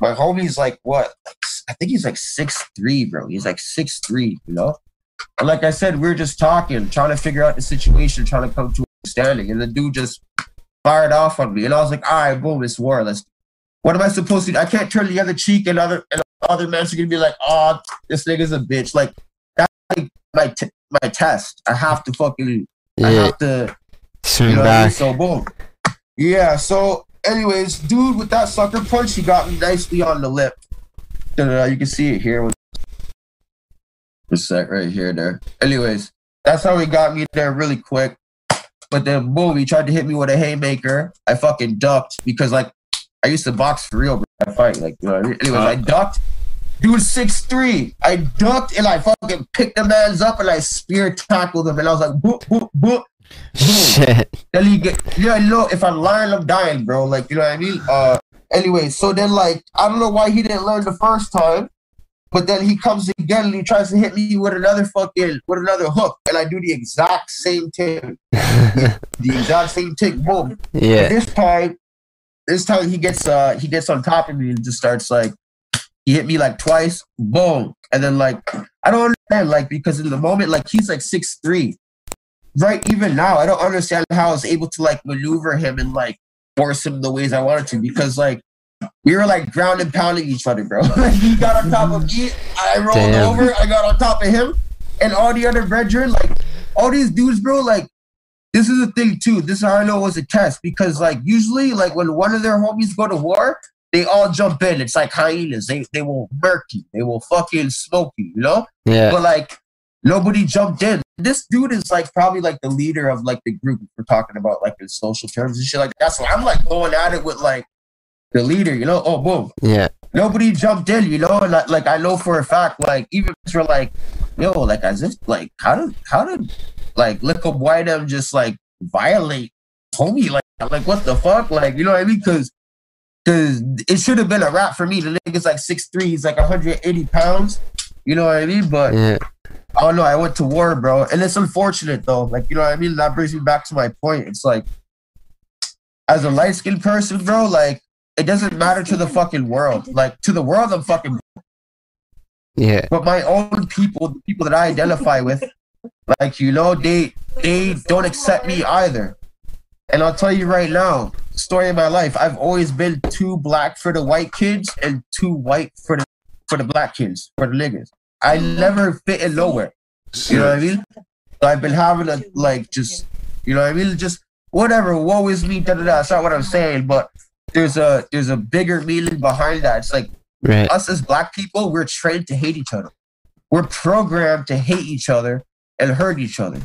my homie's like what? Like, I think he's like six three, bro. He's like six three, you know. And like I said, we are just talking, trying to figure out the situation, trying to come to understanding, and the dude just fired off on me, and I was like, all right, boom, it's war. Let's. What am I supposed to? do? I can't turn the other cheek, and other and other men are gonna be like, oh, this nigga's a bitch. Like that's like my t- my test. I have to fucking. I Yeah, have to. swing You know I back. So boom. Yeah. So, anyways, dude, with that sucker punch, he got me nicely on the lip. You can see it here. Sec right here, there. Anyways, that's how he got me there really quick. But then boom, he tried to hit me with a haymaker. I fucking ducked because like I used to box for real, bro. I fight like you know. What I mean? Anyways, I ducked. Dude, six three. I ducked and I fucking picked the man's up and I spear tackled him and I was like, boop, boop, boop. Shit. Then he get yeah, you know, if I'm lying, I'm dying, bro. Like, you know what I mean? Uh anyway, so then like I don't know why he didn't learn the first time, but then he comes again and he tries to hit me with another fucking with another hook, and I do the exact same thing. <laughs> the exact same thing. boom. yeah. This time, this time he gets uh he gets on top of me and just starts like he hit me like twice, boom, and then like I don't understand like because in the moment like he's like six three, right even now, I don't understand how I was able to like maneuver him and like force him the ways I wanted to because like we were like ground and pounding each other, bro. <laughs> he got on top of me, I rolled Damn. over, I got on top of him, and all the other brethren, like all these dudes, bro, like this is the thing too. This is how I know it was a test because like usually like when one of their homies go to war, they all jump in. It's like hyenas. They they will murk you. They will fucking smoke you, you know? Yeah. But like nobody jumped in. This dude is like probably like the leader of like the group we're talking about like in social terms and shit like that. So I'm like going at it with like the leader, you know? Oh boom. Yeah. Nobody jumped in, you know, and like I know for a fact, like even if we're like, yo, like as if like how did how did like Lick up White M just like violate homie like like what the fuck? Like, you know what I mean? Cause cause it should have been a wrap for me. The nigga's like six three, he's like 180 pounds. You know what I mean? But Yeah. I don't know. I went to war, bro, and it's unfortunate though. Like you know what I mean. That brings me back to my point. It's like, as a light skinned person, bro, like it doesn't matter to the fucking world. Like to the world, I'm fucking. Yeah. But my own people, the people that I identify with, like you know, they they don't accept me either. And I'll tell you right now, story of my life. I've always been too black for the white kids and too white for the for the black kids for the niggas. I never fit in nowhere. You know what I mean? So I've been having a like just you know what I mean? Just whatever, woe is me, da da da. That's not what I'm saying, but there's a there's a bigger meaning behind that. It's like Right. us as black people, we're trained to hate each other. We're programmed to hate each other and hurt each other.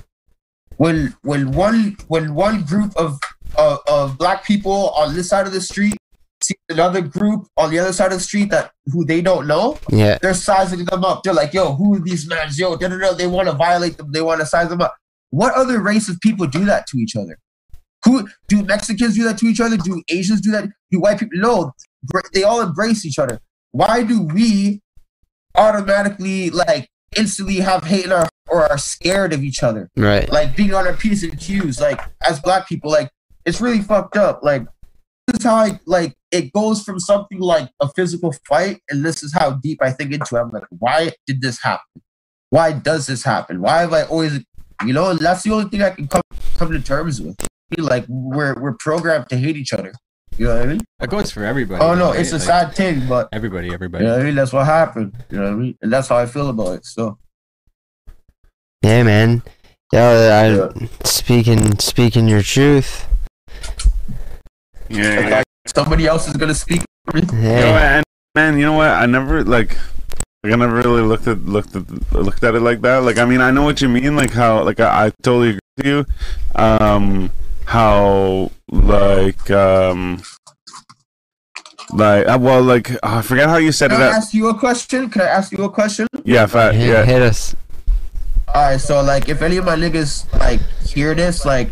When when one when one group of of, of black people on this side of the street see another group on the other side of the street that who they don't know, Yeah. they're sizing them up. They're like, yo, who are these mans? Yo, da, da, da. they want to violate them. They want to size them up. What other race of people do that to each other? Who do Mexicans do that to each other? Do Asians do that? Do white people? No, they all embrace each other. Why do we automatically like instantly have hate in our or are scared of each other? Right. Like being on our P's and Q's, like as black people, like it's really fucked up. Like this is how I like it goes from something like a physical fight, and this is how deep I think into it. I'm like, why did this happen? Why does this happen? Why have I always, you know? That's the only thing I can come come to terms with. Like we're we're programmed to hate each other. You know what I mean? That goes for everybody. Oh no, right? it's a Like, sad thing, but Everybody, everybody. you everybody. know what I mean. That's what happened. You know what I mean? And that's how I feel about it. So Yeah, man. Yeah, I, Yeah. speaking speaking your truth. Yeah, yeah. somebody else is gonna speak. For me. You know what, Yeah. and man, you know what? I never like, like I never really looked at looked at looked at it like that. Like, I mean, I know what you mean. Like how, like I, I totally agree with you. Um, how like um. Like uh, well, like uh, I forget how you said Can it. Can I Up. ask you a question? Can I ask you a question? Yeah, fat. Hit, Yeah, hit us. All right, so like, if any of my niggas like hear this, like,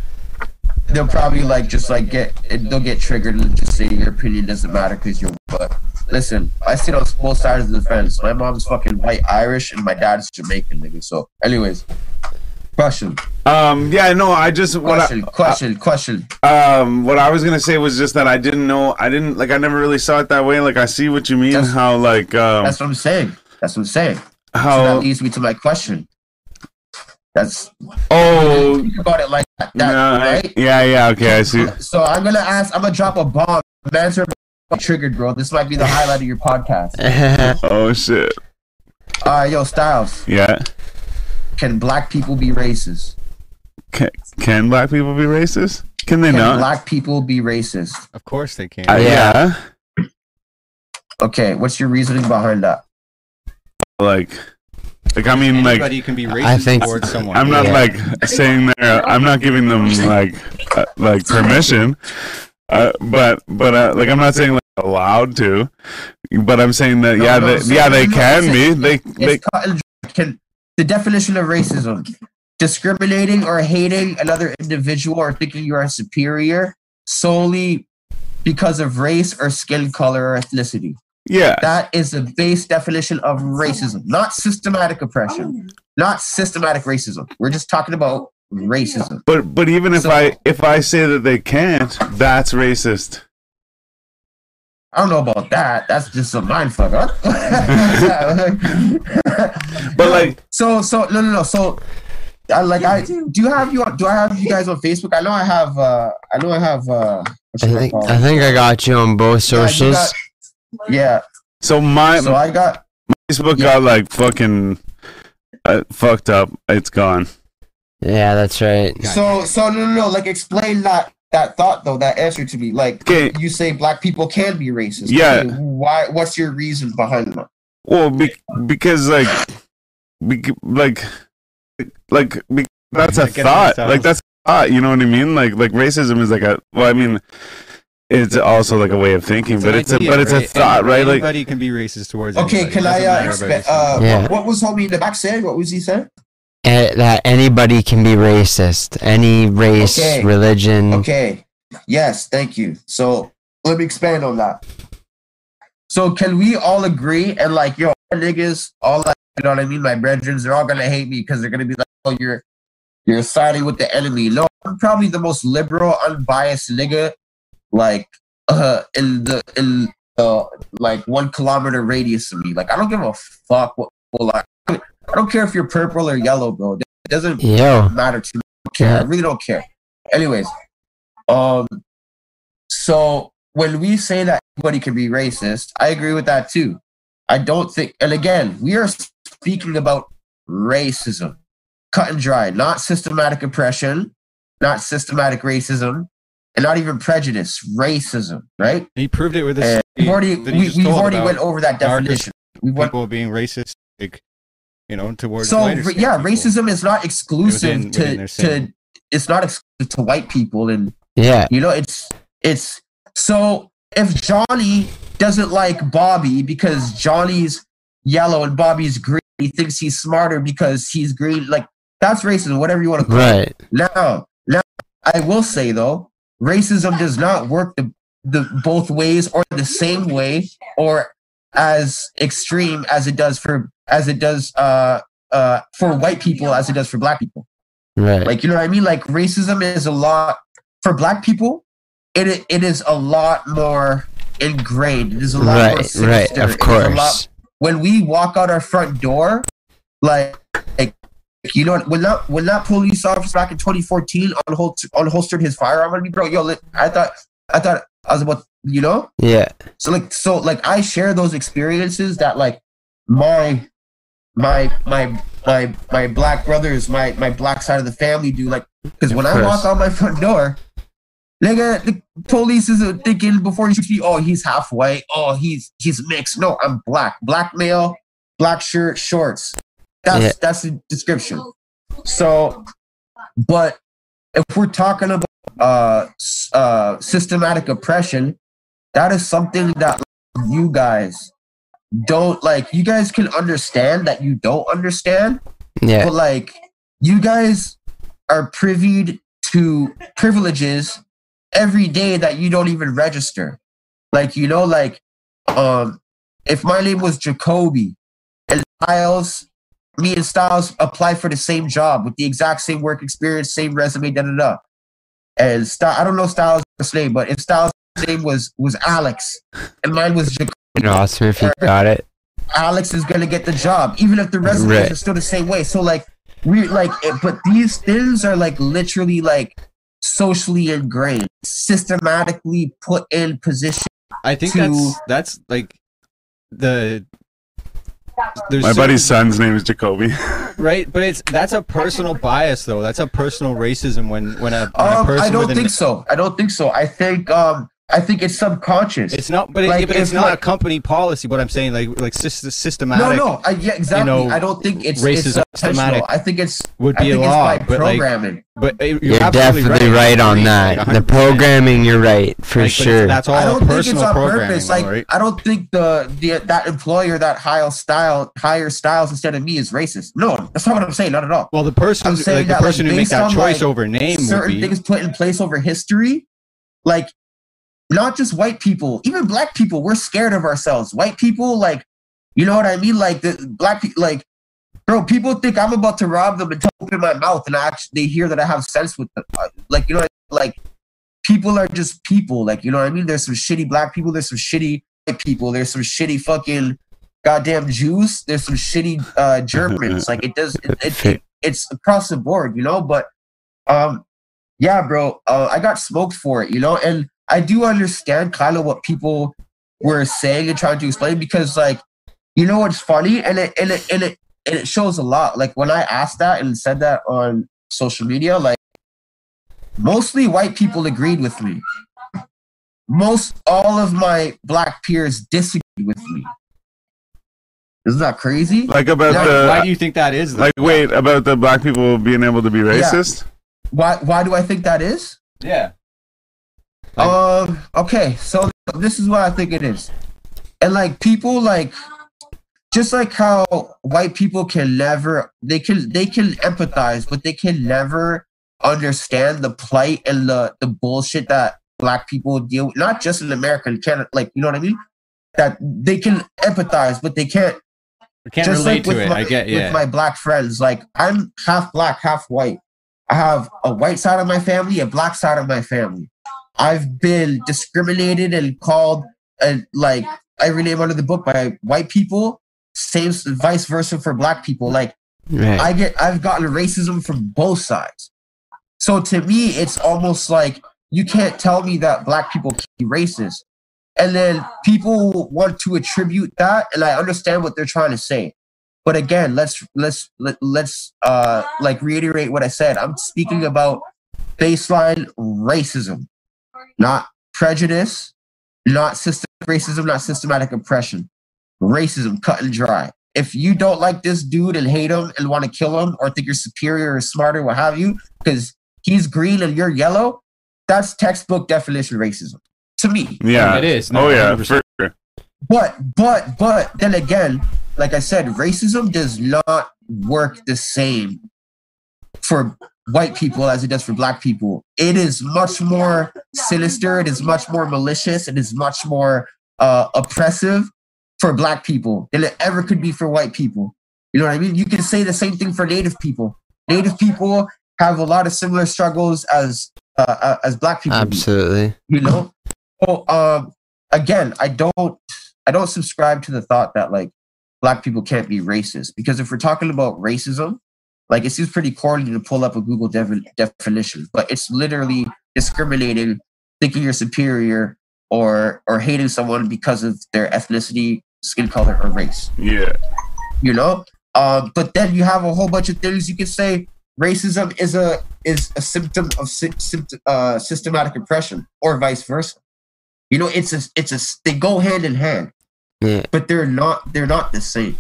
they'll probably like just like get they'll get triggered and just say your opinion doesn't matter because you're. But listen, I sit on both sides of the fence. My mom's fucking white Irish and my dad's Jamaican, nigga. So, anyways, question, Um. Yeah. No. I just what I, question, question, question. Um, what I was gonna say was just that I didn't know. I didn't like. I never really saw it that way. Like I see what you mean. That's- how like um That's what I'm saying. That's what I'm saying. So how that leads me to my question. That's oh think about it like that, I- right? yeah yeah okay I see. So I'm gonna ask. I'm gonna drop a bomb. Answer triggered, bro. This might be the highlight of your podcast. <laughs> Oh shit. All right, yo, Styles. Yeah. Can black people be racist? Can, can black people be racist? Can they not? Can not? black people be racist? Of course they can. Uh, Yeah. yeah. Okay, what's your reasoning behind that? Like, like I mean, like Anybody can be racist I think- towards someone. I'm not Yeah. like saying there. I'm not giving them like uh, like permission. Uh, but but uh, like I'm not saying like allowed to. But I'm saying that No, yeah, no, they, so- yeah, they can so- be. They they It's cut and dry. can the definition of racism: discriminating or hating another individual or thinking you are superior solely because of race or skin color or ethnicity. yeah. That is the base definition of racism, not systematic oppression, not systematic racism. We're just talking about racism. But but even if So- I if I say that they can't, that's racist. I don't know about that. That's just a mind fuck, huh? <laughs> But like so so no no no. So I like I do you have you do I have you guys on Facebook? I know I have uh I know I have uh I think I think I got you on both Yeah, socials. got- Yeah, So my so I got Facebook yeah. got like fucking uh, fucked up. It's gone. yeah, that's right. so so no no no like explain that that thought though that answer to me like Okay. you say black people can be racist. Yeah. Okay, why? What's your reason behind that? Well, be, because like, bec like, like be, that's a thought. Like that's a thought. You know what I mean? Like like racism is like a. Well, I mean, it's also like a way of thinking, but an it's a but it's a thought, Any- right? Like Anybody can be racist towards. Okay, anybody. can I uh, expe- uh. Yeah. what, what was homie in the back saying? What was he saying? That anybody can be racist. Any race, Okay. religion. Okay. Yes, thank you. So let me expand on that. So can we all agree and like yo niggas, all like you know what I mean? My brethren, they're all gonna hate me because they're gonna be like, oh, you're you're siding with the enemy. No, I'm probably the most liberal, unbiased nigga, like uh in the in uh like one kilometer radius of me. Like I don't give a fuck what people like. I don't care if you're purple or yellow, bro. It doesn't Yo. matter to me. I don't care. I really don't care. Anyways, um, so when we say that anybody can be racist, I agree with that too. I don't think, and again, we are speaking about racism, cut and dry, not systematic oppression, not systematic racism, and not even prejudice, racism, right? He proved it with this. We've already that we, we've already went over that darker definition. We went people being racist, like you know, towards so lighter ra- skinned yeah, people. racism is not exclusive Within- within to their to it's not exclusive to white people and Yeah. You know, it's it's so if Johnny doesn't like Bobby because Johnny's yellow and Bobby's green, he thinks he's smarter because he's green. Like that's racism, whatever you want to call it. Now, now I will say though, racism does not work the the both ways or the same way or as extreme as it does for as it does uh uh for white people as it does for black people. Right. Like you know what I mean? Like racism is a lot for black people. It it is a lot more ingrained. It is a lot more right. sinister. Right. Of a lot- course. when we walk out our front door, like, like you know when that when that police officer back in 2014 unholstered, unholstered his firearm on me, bro. Yo, I thought I thought I was about you know. Yeah. So like so like I share those experiences that like my my my my my black brothers, my my black side of the family do. Like because when I walk out my front door, nigga, the police is thinking before he shoots me, oh he's half white, oh he's he's mixed. No, I'm black, black male, black shirt, shorts. That's Yeah. that's the description. So, but if we're talking about uh uh systematic oppression, that is something that you guys don't like you guys can understand that you don't understand Yeah. but like you guys are privy to privileges every day that you don't even register like you know like um if my name was jacoby and styles me and styles apply for the same job with the exact same work experience same resume da da da and i don't know styles name but if styles name was was alex and mine was jacoby Awesome if you got it. Alex is gonna get the job, even if the resumes Right. are still the same way. So like we like, but these things are like literally like socially ingrained, systematically put in position. I think to- that's that's like the. There's My certain- buddy's son's name is Jacoby. <laughs> right, but it's that's a personal bias though. That's a personal racism when when a, when a Um, person I don't with an- think so. I don't think so. I think um, I think it's subconscious. It's not, but, it, but it's if, not a company policy. What I'm saying, like like sys- systematic no, no, I, yeah, exactly. know, I don't think it's racism, it's systematic. I think it's would I be a think law, it's by but like, programming. but uh, you're, You're, absolutely definitely right, on Like, that. The programming, you're right for Like, sure. That's all I don't think it's personal on programming, purpose. though, Like right? I don't think the, the that employer that hire style hire styles instead of me is racist. No, that's not what I'm saying. Not at all. Well, the person, like the that, like, person who makes that choice like, over name would Certain be. things put in place over history, like not just white people, even black people. We're scared of ourselves. White people, like you know what I mean. Like the black people, like bro, people think I'm about to rob them and open my mouth, and I actually they hear that I have sense with them. Uh, Like you know, like people are just people. Like you know what I mean. There's some shitty black people. There's some shitty white people. There's some shitty fucking goddamn Jews. There's some shitty uh, Germans. Like it does. It, it, Fa- it's across the board, you know. But um, yeah, bro, uh, I got smoked for it, you know, and I do understand kind of what people were saying and trying to explain because, like, you know, what's funny, and it and it and it and it shows a lot. Like when I asked that and said that on social media, like mostly white people agreed with me. Most all of my black peers disagreed with me. Isn't that crazy? Like about Yeah, the Why do you think that is? though? like wait about the black people being able to be racist. Why why do I think that is? yeah. Um. Okay. So this is what I think it is, and like people like, just like how white people can never they can they can empathize, but they can never understand the plight and the the bullshit that black people deal with. Not just in America, in Canada. Like you know what I mean? That they can empathize, but they can't I can't just relate like with to it. My, I get yeah. With my black friends, like I'm half black, half white. I have a white side of my family, a black side of my family. I've been discriminated and called and like every name under the book by white people. Same vice versa for black people. Like Right. I get, I've gotten racism from both sides. So to me, it's almost like you can't tell me that black people can be racist. And then people want to attribute that, and I understand what they're trying to say. But again, let's let's let, let's uh like reiterate what I said. I'm speaking about baseline racism, not prejudice, not systemic racism, not systematic oppression. Racism, cut and dry. If you don't like this dude and hate him and want to kill him or think you're superior or smarter, what have you, because he's green and you're yellow, that's textbook definition racism to me. Yeah. It is. No, oh yeah, for sure. But but but then again, like I said, racism does not work the same for white people as it does for black people. It is much more sinister. It is much more malicious. It is much more uh, oppressive for black people than it ever could be for white people. You know what I mean? You can say the same thing for native people. Native people have a lot of similar struggles as uh, uh, as black people. Absolutely. you know well um again i don't i don't subscribe to the thought that like black people can't be racist because if we're talking about racism like it seems pretty corny to pull up a google defi- definition but it's literally discriminating thinking you're superior or or hating someone because of their ethnicity skin color or race Yeah. you know um but then you have a whole bunch of things you can say racism is a is a symptom of sy- symptom, uh, systematic oppression or vice versa you know it's a it's a they go hand in hand Yeah. but they're not they're not the same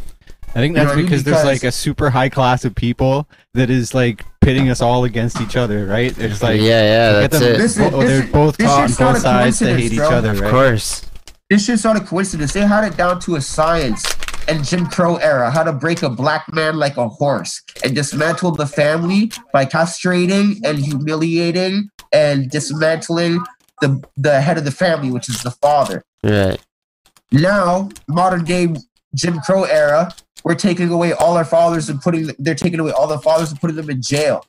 I think You know that's what I mean? because there's like a super high class of people that is like pitting us all against each other, right? It's like yeah, yeah, that's them- it. This- bo- this- they're both this taught on shit's both a sides to coincidence, hate each bro. other, Of right? course. this shit's not a coincidence they had it down to a science and Jim Crow era how to break a black man like a horse and dismantle the family by castrating and humiliating and dismantling the the head of the family which is the father Right. now modern day jim crow era we're taking away all our fathers and putting they're taking away all the fathers and putting them in jail.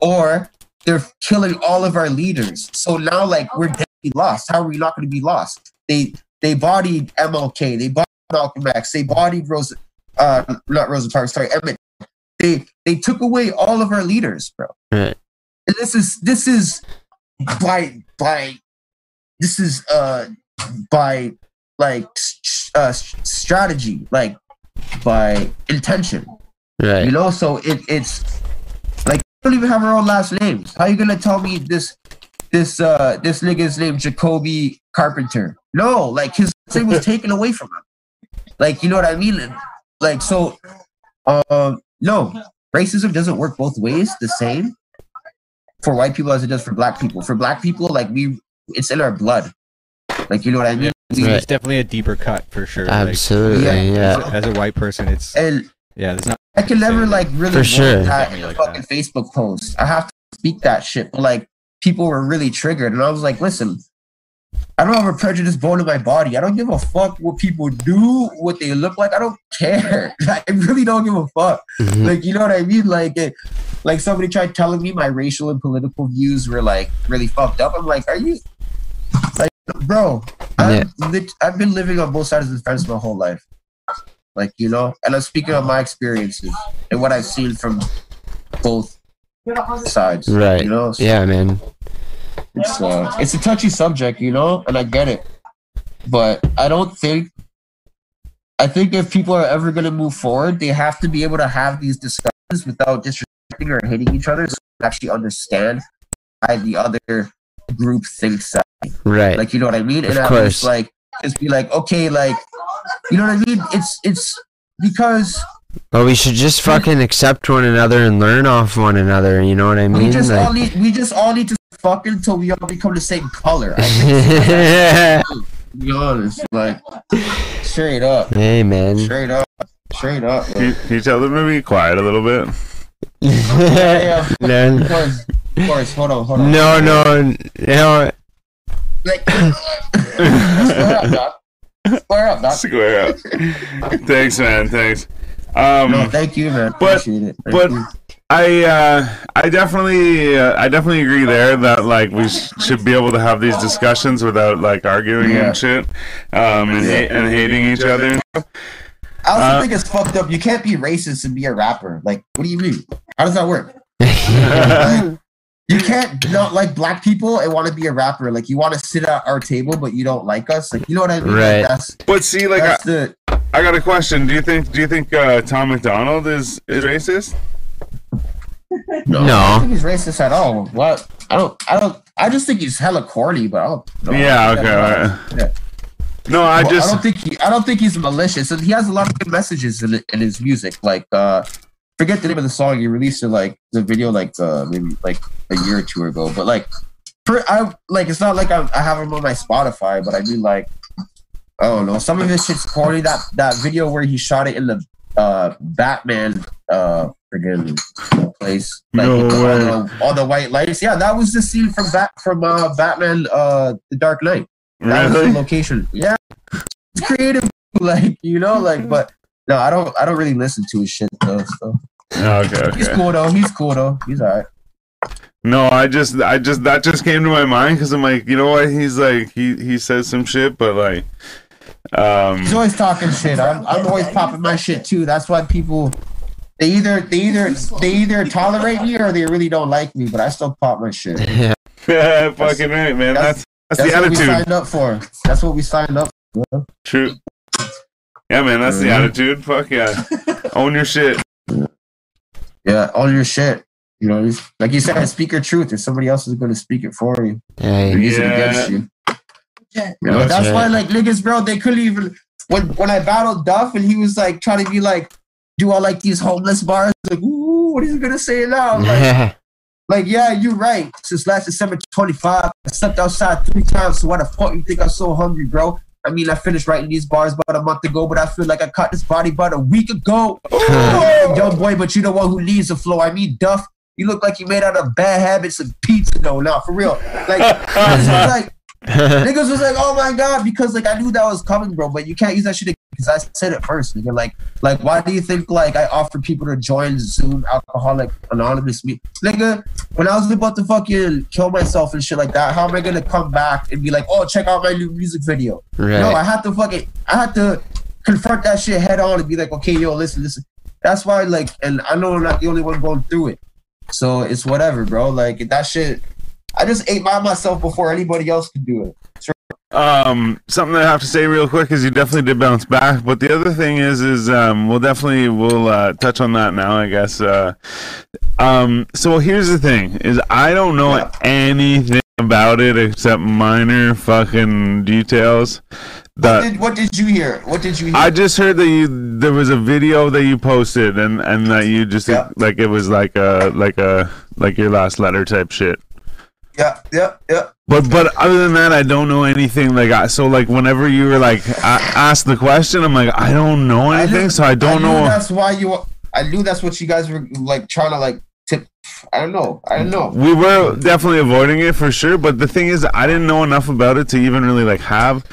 Or they're killing all of our leaders. So now like we're deadly lost. How are we not going to be lost? They they bodied mlk they bodied malcolm x they bodied rosa uh not rosa parks sorry emmett. They they took away all of our leaders bro. Right. and this is this is by by this is uh by like uh strategy. Like by intention. You know so it, it's like we don't even have our own last names. How you gonna tell me this this uh this nigga's name jacoby carpenter? No like his name was taken away from him. Like you know what i mean? Like so um no. Racism doesn't work both ways the same for white people as it does for black people. For black people like we it's in our blood. Like you know what i mean Right. it's definitely a deeper cut for sure. like, Absolutely. Yeah. Yeah. as a white person, it's and yeah. There's not I can never like really For sure. that in a Like fucking Facebook post. I have to speak that shit. But like people were really triggered, and I was like, listen, I don't have a prejudice bone in my body. I don't give a fuck what people do, what they look like. I don't care. <laughs> I really don't give a fuck. Mhm. Like you know what I mean? Like it, like somebody tried telling me my racial and political views were like really fucked up. I'm like, are you like, bro? I've, lit- I've been living on both sides of the fence my whole life. Like you know, and I'm speaking of my experiences and what I've seen from both sides. Right. You know. So Yeah, man. It's uh, it's a touchy subject, you know, and I get it, but I don't think. I think if people are ever going to move forward, they have to be able to have these discussions without disrespecting or hitting each other, so they actually understand why the other group thinks that. Right. Like you know what I mean? Of and at course. least like just be like, okay, like you know what I mean? It's it's because But we should just fucking accept one another and learn off one another. You know what I mean? we just Like- all need we just all need to fuck until we all become the same color. I think, <laughs> to be honest, like straight up, hey, man. straight up, straight up. Can you, can you tell them to be quiet a little bit? <laughs> yeah, yeah, <laughs> no, of course, of course. Hold on, hold on. no, no, no. Like, square up, doc. Square up, doc. Square up. thanks, man. Thanks. Um, No, thank you, man. but- Appreciate it. Thank but- you. I uh, I definitely uh, I definitely agree there that like we sh- should be able to have these discussions without like arguing Yeah. and shit, um, and, ha- and hating each other. I also uh, think it's fucked up. You can't be racist and be a rapper. Like, what do you mean? How does that work? <laughs> Like, you can't not like black people and want to be a rapper. Like, you want to sit at our table, but you don't like us. Like, you know what I mean? Like, Right. that's But see, like I, the. I got a question. Do you think do you think uh, Tom MacDonald is is racist? No, I don't think he's racist at all. What? I don't. I don't. I just think he's hella corny, but I don't. no, yeah. I Okay. don't- alright. Yeah. No, I Well, just I don't think he. I don't think he's malicious, and he has a lot of good messages in, in his music. Like, uh, forget the name of the song. He released it like the video like uh maybe like a year or two ago. But like, per, I like it's not like I, I have him on my Spotify, but I mean like, I don't know. Some of his shit's corny. That that video where he shot it in the uh Batman uh friggin' place, like No all, the, all the white lights. Yeah, that was the scene from Bat from uh Batman uh the Dark Knight. That was the location. Yeah, it's creative, <laughs> like you know, like. But no, I don't. I don't really listen to his shit though. So Oh, okay. he's cool though. He's cool though. He's alright. No, I just I just that just came to my mind because I'm like, you know what? He's like he he says some shit, but like, um, He's always talking shit. I'm, I'm always popping my shit too. That's why people. They either they either they either tolerate me or they really don't like me, but I still pop my shit. <laughs> yeah. <laughs> fucking right, man. that's- That's that's, That's the what we attitude. signed up for. That's what we signed up. For. True. Yeah, man. That's the Mhm. attitude. Fuck <laughs> yeah. Own your shit. Yeah, all your shit. You know, like you said, speak your truth, or somebody else is going to speak it for you. Hey. use it Yeah. against you. You know, That's that's, why, like niggas, bro, they couldn't even when when I battled Duff and he was like trying to be like, do I like these homeless bars. Like, ooh, what is he gonna say now? <laughs> Like, Yeah. like, yeah, you're right. Since last December 25, I slept outside three times. So why the fuck you think I'm so hungry, bro? I mean, I finished writing these bars about a month ago, but I feel like I caught this body about a week ago. Oh. Young boy, but you the one who leads the flow. I mean, Duff, you look like you made out of bad habits and pizza, though. Now, for real, like, <laughs> niggas was like, niggas was like, oh my god, because like I knew that was coming, bro. But you can't use that shit because I said it first, nigga. Like, like, why do you think like I offered people to join Zoom Alcoholic Anonymous me, nigga? When I was about to fucking kill myself and shit like that, how am I gonna come back and be like, oh, check out my new music video? No. I had to fucking, I had to confront that shit head on and be like, okay, yo, listen, listen. That's why, like, and I know I'm not the only one going through it. So it's whatever, bro. Like that shit, I just ate by myself before anybody else could do it. Um, something that I have to say real quick is you definitely did bounce back. But the other thing is, is um, we'll definitely we'll uh, touch on that now. I guess. Uh, um, so here's the thing: is I don't know Yeah. anything about it except minor fucking details. What did, what did you hear? What did you hear? I just heard that you there was a video that you posted and and that you just Yeah. like it was like a like a like your last letter type shit. Yeah, yeah, yeah. But but other than that, I don't know anything. Like I, so, like whenever you were like a- asked the question, I'm like I don't know I anything, knew- so I don't knew know. That's why you. I knew that's what you guys were like trying to like tip. I don't know. I don't know. We were definitely avoiding it for sure, but the thing is, I didn't know enough about it to even really like have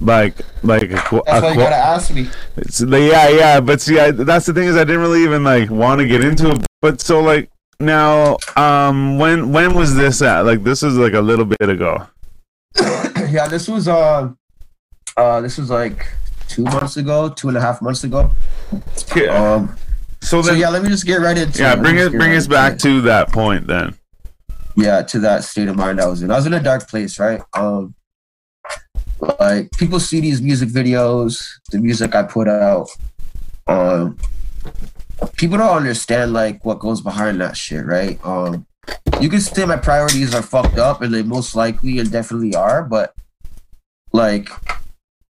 like like a, qu- That's a why you qu- gotta ask me. It's the, yeah, yeah, but see, I, that's the thing is I didn't really even like want to get into it. But so like now, um, when when was this at? Like this is like a little bit ago. <coughs> yeah, this was uh, uh, this was like two months ago, two and a half months ago. Yeah. Um, So So yeah, let me just get right into yeah, it. Bring me us just get bring right us back it. to that point then. yeah to that state of mind I was in. I was in a dark place, right? Um, like people see these music videos, the music I put out. Um, people don't understand like what goes behind that shit, right? Um, you can say my priorities are fucked up, and they most likely and definitely are, but like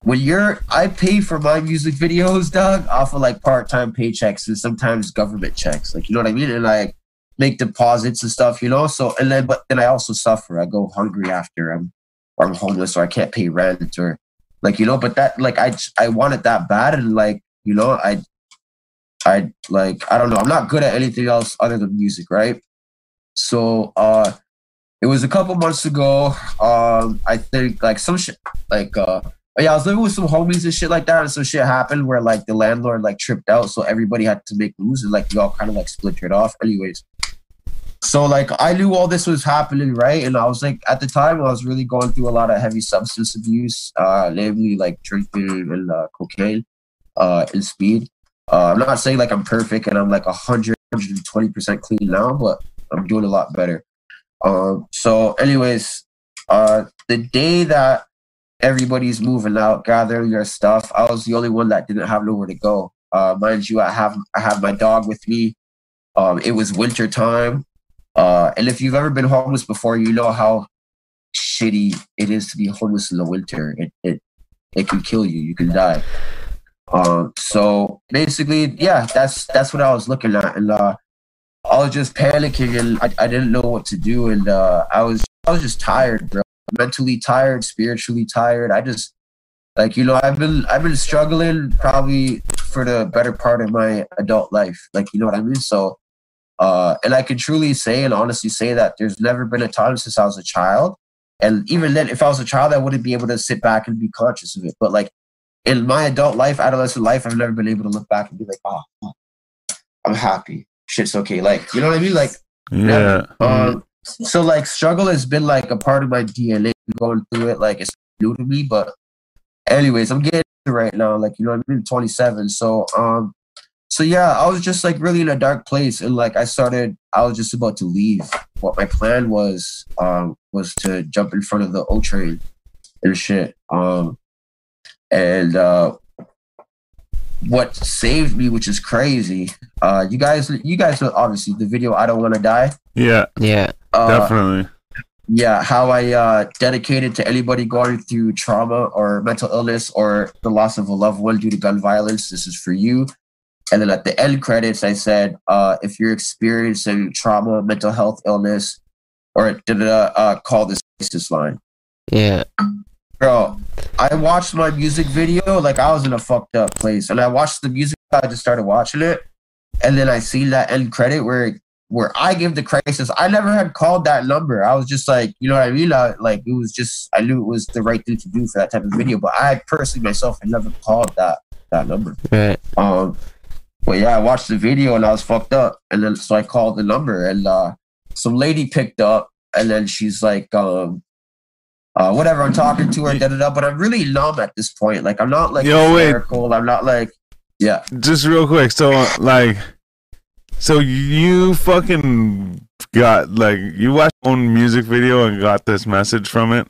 when you're, I pay for my music videos, dog, off of like part-time paychecks and sometimes government checks, like you know what I mean, and like make deposits and stuff, you know. So and then, but then I also suffer. I go hungry after I'm, or I'm homeless, or I can't pay rent, or like you know. But that, like, I I want it that bad, and like you know, I, I like I don't know. I'm not good at anything else other than music, right? So uh, it was a couple months ago. Um, I think like some shit, like uh. Yeah, I was living with some homies and shit like that, and some shit happened where like the landlord like tripped out, so everybody had to make moves, and like we all kind of like splintered off. Anyways, so like I knew all this was happening, right? And I was like, at the time, I was really going through a lot of heavy substance abuse, uh, namely like drinking and uh, cocaine, uh, and speed. Uh, I'm not saying like I'm perfect and I'm like 100, 120 percent clean now, but I'm doing a lot better. Um, so, anyways, uh, the day that everybody's moving out, gathering their stuff, I was the only one that didn't have nowhere to go. Uh, mind you, I have I have my dog with me. Um, it was winter time. Uh, and if you've ever been homeless before, you know how shitty it is to be homeless in the winter. It it it can kill you. You can die. Um, so basically, yeah, that's that's what I was looking at, and uh, I was just panicking, and I, I didn't know what to do, and uh, I was I was just tired, bro. Mentally tired, spiritually tired. I just like you know I've been I've been struggling probably for the better part of my adult life. Like you know what I mean. So uh, and I can truly say and honestly say that there's never been a time since I was a child. And even then, if I was a child, I wouldn't be able to sit back and be conscious of it. But like in my adult life, adolescent life, I've never been able to look back and be like, oh, I'm happy. Shit's okay. Like, you know what I mean? Like, Yeah. um, so like struggle has been like a part of my DNA going through it. Like it's new to me, but anyways, I'm getting it right now. Like, you know, I'm 27. So, um, so yeah, I was just like really in a dark place, and like I started, I was just about to leave. What my plan was, um, was to jump in front of the O train and shit. Um, and uh, what saved me, which is crazy. Uh, you guys, you guys know obviously the video "I Don't Want to Die." yeah, Yeah. Uh, definitely. yeah, how I uh, dedicated to anybody going through trauma or mental illness or the loss of a loved one due to gun violence. This is for you. And then at the end credits, I said, uh, if you're experiencing trauma, mental health illness, or da, da, da, uh, call this crisis line. Yeah. Bro, I watched my music video like I was in a fucked up place, and I watched the music. I just started watching it, and then I seen that end credit where where I give the crisis. I never had called that number. I was just like, you know what I mean? I, like it was just I knew it was the right thing to do for that type of video, but I personally myself had never called that that number. Right. Um, but yeah, I watched the video and I was fucked up, and then so I called the number, and uh, some lady picked up, and then she's like, um, uh, whatever, I'm talking to her, da da da. But I'm really numb at this point. Like I'm not like Yo, wait. hysterical. I'm not like, yeah, Just real quick. So like, so you fucking got like you watched own music video and got this message from it,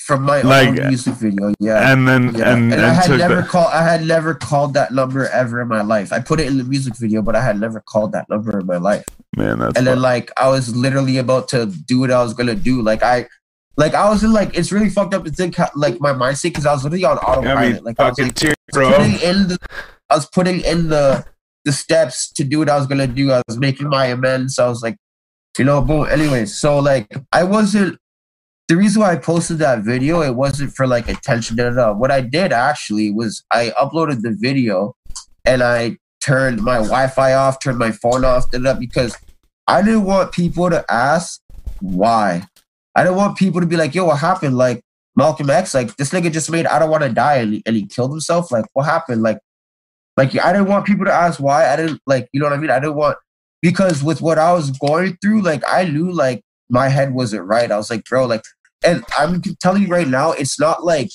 from my Like, own music video, yeah. and then Yeah. and, And, and, I had never called. I had never called that number ever in my life. I put it in the music video, but I had never called that number in my life. man. That's and then like I was literally about to do what I was gonna do. Like I, like I was in like it's really fucked up to think how, like my mindset because I was literally on autopilot. I mean, like I was like tears, putting in the, I was putting in the the steps to do what I was gonna do. I was making my amends. I was like, you know, boom. Anyways, so like I wasn't. The reason why I posted that video, it wasn't for like attention. Da, da, da. What I did actually was I uploaded the video, and I turned my Wi-Fi off, turned my phone off, da, da, da, because I didn't want people to ask why. I don't want people to be like, "Yo, what happened?" Like Malcolm X, like this nigga just made "I don't want to die" and he, and he killed himself. Like, what happened? Like, like I didn't want people to ask why. I didn't like, you know what I mean? I didn't want because with what I was going through, like I knew like my head wasn't right. I was like, bro, like, and I'm telling you right now, it's not like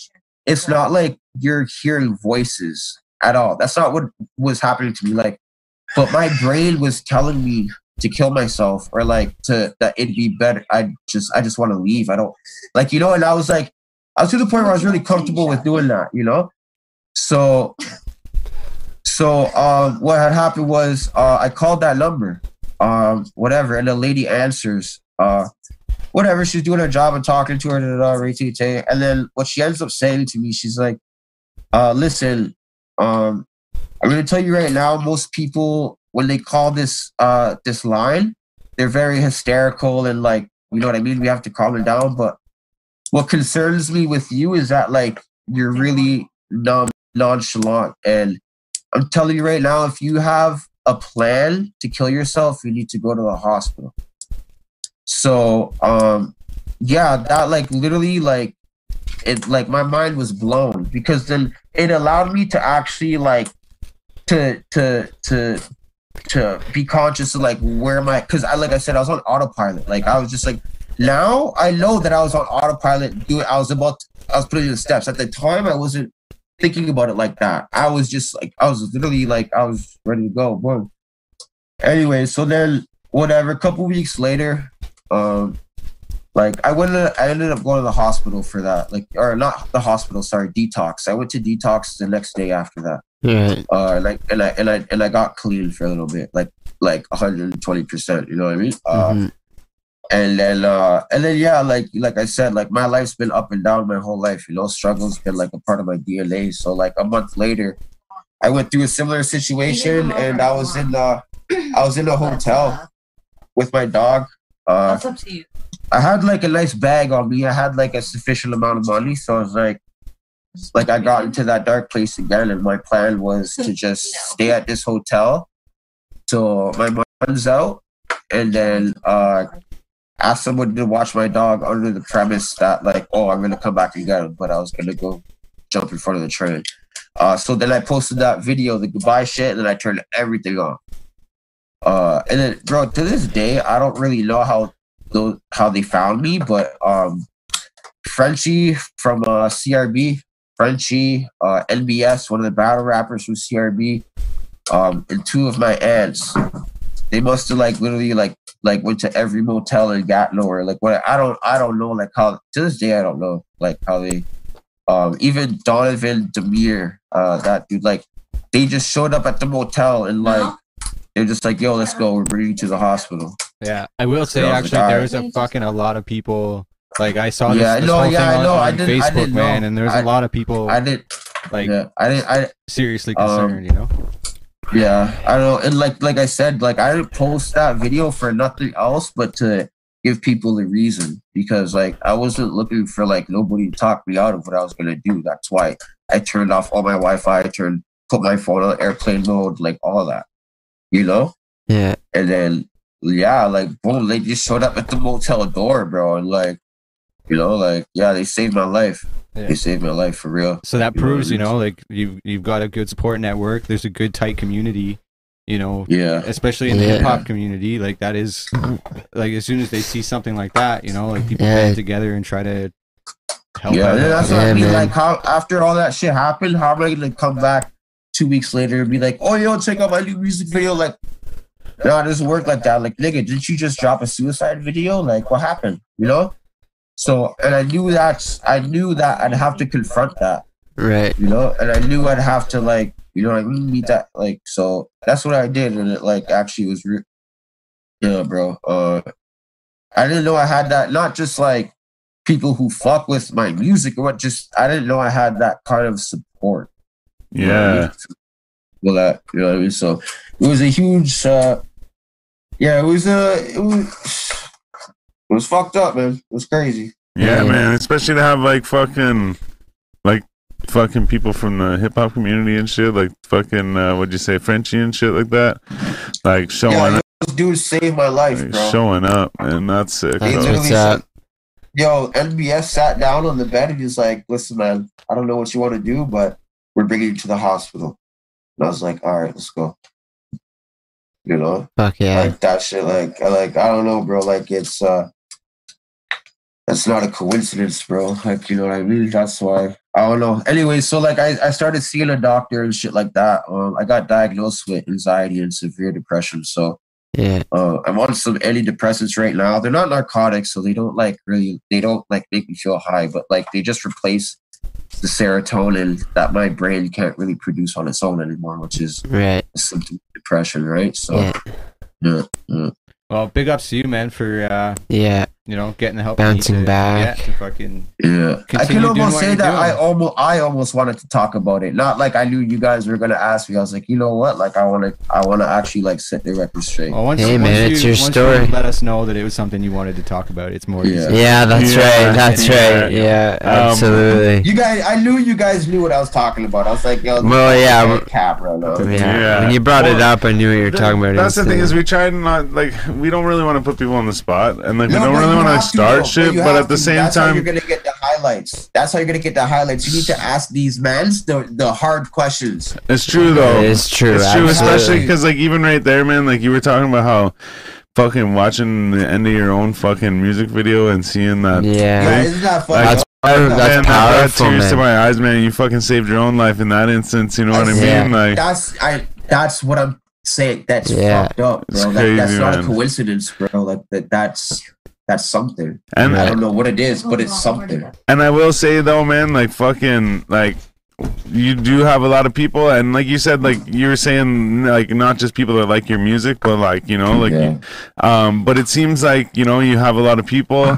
it's not like you're hearing voices at all. That's not what was happening to me. Like, but my brain was telling me to kill myself or like to that it'd be better. I just I just want to leave. I don't like you know. And I was like, I was to the point where I was really comfortable with doing that. You know, so so um, what had happened was uh, I called that number, um, whatever, and the lady answers. Uh, whatever, she's doing her job and talking to her, da, and then what she ends up saying to me, she's like, uh, "Listen, um, I'm gonna tell you right now, most people when they call this uh this line, they're very hysterical and like you know what I mean. We have to calm it down. But what concerns me with you is that like you're really non nonchalant, and I'm telling you right now, if you have a plan to kill yourself, you need to go to the hospital. So um yeah, that like literally like it like my mind was blown because then it allowed me to actually like to to to to be conscious of like where my because I like I said I was on autopilot. Like I was just like now I know that I was on autopilot. Doing I was about to, I was putting the steps at the time. I wasn't thinking about it like that. I was just like I was literally like I was ready to go. Boom. Anyway, so then whatever. A couple weeks later, um, like I went. To, I ended up going to the hospital for that. Like or not the hospital. Sorry, detox. I went to detox the next day after that Right. uh like and I and I and I got clean for a little bit, like like 120 percent, you know what I mean? Uh Mhm. and then uh and then yeah, like like I said, like my life's been up and down my whole life, you know, struggles been like a part of my DNA. So like a month later, I went through a similar situation and I was in uh I was in a hotel with my dog. Uh That's up to you. I had like a nice bag on me. I had like a sufficient amount of money, so I was like, like I got into that dark place again, and my plan was to <laughs> just No. stay at this hotel till my money runs out, and then uh, ask someone to watch my dog under the premise that like, oh, I'm gonna come back and get him, but I was gonna go jump in front of the train. Uh, so then I posted that video, the goodbye shit, and then I turned everything off. Uh, and then, bro, to this day, I don't really know how those how they found me, but um, Frenchie from uh, CRB, Frenchie, uh, NBS, one of the battle rappers from CRB, um, and two of my aunts. They must have like literally like like went to every motel in Gatineau or like what I don't I don't know like how to this day I don't know like how they um even Donovan Demir uh that dude like they just showed up at the motel and like they're just like yo let's go we're bringing you to the hospital Yeah, I will say Yeah, actually there was a fucking a lot of people. Like I saw this, Yeah, this no, whole yeah, thing on, on I Facebook, man, know. and there's a lot of people I didn't like yeah I didn't I seriously Um, concerned. you know, Yeah, I don't. And like like I said, like I didn't post that video for nothing else but to give people a reason because like I wasn't looking for like nobody to talk me out of what I was gonna do. That's why I turned off all my Wi-Fi, I turned put my phone on airplane mode, like all that. You know? Yeah. And then yeah, like boom, they just showed up at the motel door, bro, and like you know, like yeah, they saved my life. Yeah. They saved my life for real. so that you know proves you know like you've, you've got a good support network. There's a good tight community. You know, Yeah. especially in the Yeah. hip hop community, like that is like as soon as they see something like that, you know, like people Yeah. band together and try to help Yeah, out. that's what Yeah, I mean. man. Like, how after all that shit happened, how am I gonna come back two weeks later be like, "Oh, yo, check out my new music video"? Like, no, it doesn't work like that. Like, nigga, didn't you just drop a suicide video? Like, what happened? You know? So, and I knew that I knew that I'd have to confront that. Right. You know, and I knew I'd have to like, you know, mean, meet that. Like, so that's what I did, and it like actually was, re- yeah, bro. Uh, I didn't know I had that. Not just like people who fuck with my music or what. Just I didn't know I had that kind of support. Yeah. Well, that you know what I mean. So it was a huge. uh Yeah, it was a. It was. It was fucked up, man. It was crazy. Yeah, Yeah. man. Especially to have like fucking like fucking people from the hip hop community and shit, like fucking uh what'd you say, Frenchie and shit like that. Like showing Yeah, up those dudes saved my life, like, bro. showing up and that's sick. That's what's literally said, Yo, NBS sat down on the bed and he's like, "Listen, man, I don't know what you want to do, but we're bringing you to the hospital." And I was like, "All right, let's go." You know, Fuck yeah. like that shit. Like, like I don't know, bro. Like it's uh, that's not a coincidence, bro. Like you know what I mean. That's why I don't know. Anyway, so like I, I started seeing a doctor and shit like that. Um, I got diagnosed with anxiety and severe depression. So Yeah. uh, I'm on some antidepressants right now. They're not narcotics, so they don't like really they don't like make me feel high, but like they just replace the serotonin that my brain can't really produce on its own anymore, which is Right. a symptom of depression, right? So Yeah. yeah, yeah. Well, big ups to you, man, for uh, Yeah. You know getting the help. you need Bouncing to, back. Yeah, to fucking. Yeah, I can almost say you're that I almost I almost wanted to talk about it. Not like I knew you guys were gonna ask me. I was like, you know what? Like I want to I want to actually like set the record straight. Well, once, Hey, once man, you, it's your once story. You let us know that it was something you wanted to talk about. It's more Yeah. easy. Yeah, that's Yeah. right. That's Yeah. right. Yeah, Um, absolutely. You guys, I knew you guys knew what I was talking about. I was like, yo, Well, yeah, yeah, w- cap right yeah. Yeah. When you brought it up, I knew what you were Th- talking about. That's the thing is we try to not like we don't really want to put people on the spot and like we don't really you want to have to, shit, but at the to. same That's how you're gonna get the highlights. That's how you're gonna get the highlights. You need to ask these mans the the hard questions. it's true though. It is true. It's true, especially because like even right there, man. Like you were talking about how fucking watching the end of your own fucking music video and seeing that. Yeah, Yeah. isn't that funny? That's power- Man, that brought powerful, tears to my eyes, man. You fucking saved your own life in that instance. You know what I Yeah. mean? Like, that's I. That's what I'm saying. That's Yeah. fucked up, It's bro. That, that's not man. a coincidence, bro. Like that. That's that's something. and I don't know what it is, but it's something. And I will say though, man, like fucking like you do have a lot of people and like you said like you were saying like not just people that like your music but like you know like Yeah. um but it seems like you know you have a lot of people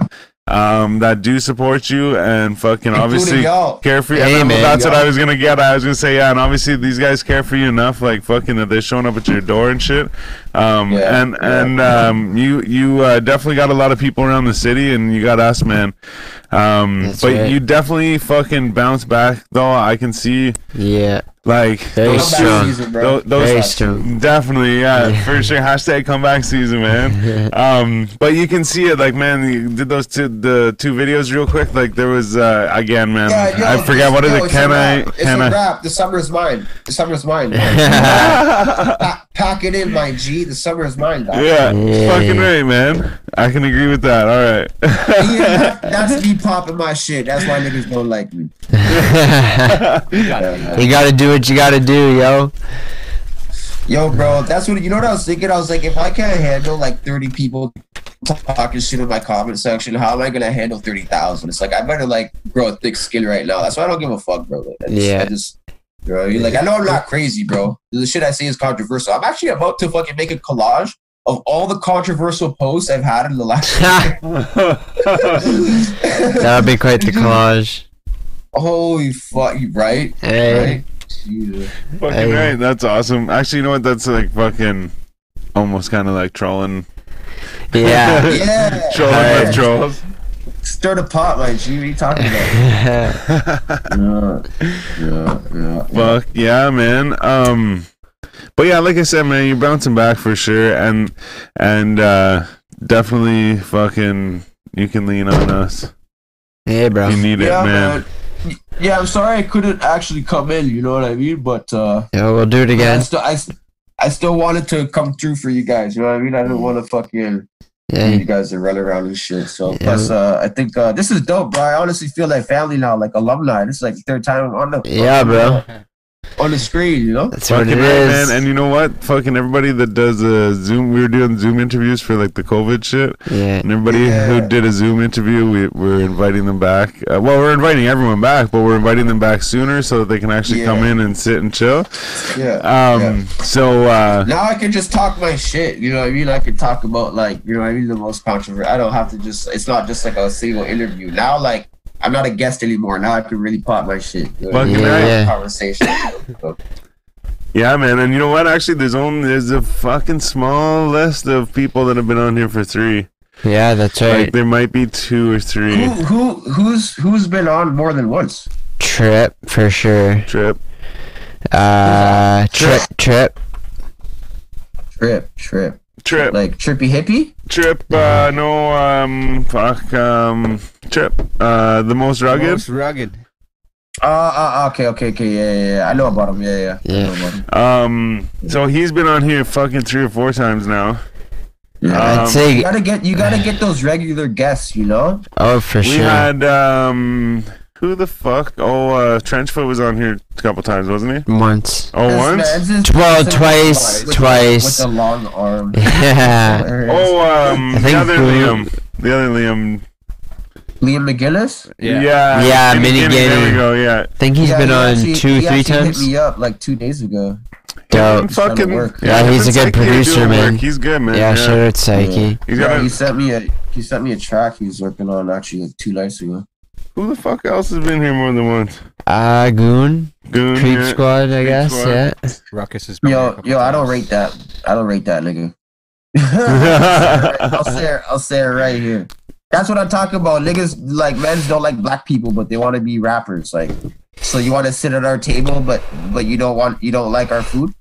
um that do support you and fucking obviously y'all. care for you Hey, and man, that's what y'all. I was gonna get I was gonna say yeah and obviously these guys care for you enough like fucking that they're showing up at your door and shit um Yeah, and yeah. and um you you uh, definitely got a lot of people around the city and you got us man um That's but right. you definitely fucking bounce back though I can see Yeah. like Very those Comeback strong. season, bro. Tho- those- Very strong. Definitely, yeah, Yeah. for sure. Hashtag comeback season, man. <laughs> um, but you can see it, like, man, you did those two, the two videos real quick. Like, there was uh, again, man. Yeah, yo, I forget what is yo, it? it's Can a I? wrap. It's Can a I? wrap. The summer's mine. The summer's mine. <laughs> Pa- pack it in, my G. The summer's mine. Dog. Yeah, Yeah. fucking right, man. I can agree with that. All right. Yeah, that's popping my shit. That's why niggas don't like me. <laughs> you gotta do what you gotta do, yo. Yo, bro, that's what you know. What I was thinking. I was like, if I can't handle like thirty people talking shit in my comment section, how am I gonna handle thirty thousand? It's like I better like grow a thick skin right now. That's why I don't give a fuck, bro. Like, I just, Yeah. I just, you know, like I know I'm not crazy, bro. The shit I say is controversial. I'm actually about to fucking make a collage of all the controversial posts I've had in the last. <laughs> that would be quite the collage. Holy fuck, you right? Hey. Right? Jesus. fucking Hey. right. That's awesome. Actually, you know what? That's like fucking almost kind of like trolling. Yeah. <laughs> Yeah. Trolling Hey. with trolls. Stir the pot, my G. What are you talking about? <laughs> yeah, yeah, yeah. Fuck yeah, man. Um, but yeah, like I said, man, you're bouncing back for sure, and and uh, definitely fucking you can lean on us. hey, bro. You need yeah, it, man. man. Yeah, I'm sorry I couldn't actually come in. You know what I mean? But uh, Yo, we'll do it again. I again. still, I, s- I still wanted to come through for you guys. You know what I mean? I didn't want to fucking Yeah. you guys to run around and shit. So Yeah. plus, uh, I think uh, this is dope, bro. I honestly feel like family now, like alumni. This is like the third time on the Yeah, bro. <laughs> on the screen. You know? That's what Fucking it right, is. man. And you know what? Fucking everybody that does a Zoom, we were doing Zoom interviews for like the COVID shit, yeah. and everybody Yeah. who did a Zoom interview, we we're inviting them back. Uh, well, we're inviting everyone back, but we're inviting them back sooner so that they can actually come in and sit and chill. Yeah. Um, Yeah. so uh, now I can just talk my shit. You know what I mean? I can talk about like you know what I mean the most controversial. I don't have to just. It's not just like a single interview. Now like I'm not a guest anymore. Now I can really pop my shit. You know what I mean? Fucking right. Yeah. Conversation. <laughs> Yeah, man, and you know what? Actually, there's only there's a fucking small list of people that have been on here for three. Yeah, that's right. Like right. there might be two or three. who who who's who's been on more than once? Trip for sure. Trip. Uh, trip, trip. Trip, trip, Trip. like trippy hippie. Trip. Uh, no. Um. Fuck. Um. Trip. Uh, the most rugged. The Most rugged. Uh, uh, okay, okay, okay, yeah, yeah, yeah. I know about him. Yeah, yeah, Yeah. him. Um. So he's been on here fucking three or four times now. Yeah. Um, I'd say you gotta get you gotta get those regular guests. You know. Oh, for We sure. We had um. Who the fuck? Oh, uh, Trenchfoot was on here a couple times, wasn't he? Once. Oh, This once. man's just- Well, with twice, the- twice. With the long arm. <laughs> Yeah. Oh, um, I think the other Liam. The other Liam. Liam McGinnis. Yeah. Yeah, Mini Mini Guinea, There we go. Yeah. I think he's Yeah, been he on actually- two, he three actually times. Hit me up like two days ago. Dope. Him fucking. Trying work. Yeah, he's a good producer, man. work. He's good, man. Yeah, shout out Psyche. He's yeah, got he sent me a he sent me a track he was working on actually like two nights ago. Who the fuck else has been here more than once? Uh, Goon. Goon. Creep yeah. Squad, I Creep guess. Squad. Yeah. Ruckus is. been Yo, couple yo, I don't times. rate that. I don't rate that nigga. I'll say it, I'll say it right here. That's what I'm talking about. Niggas like men don't like black people, but they want to be rappers. Like, so you want to sit at our table, but but you don't want you don't like our food.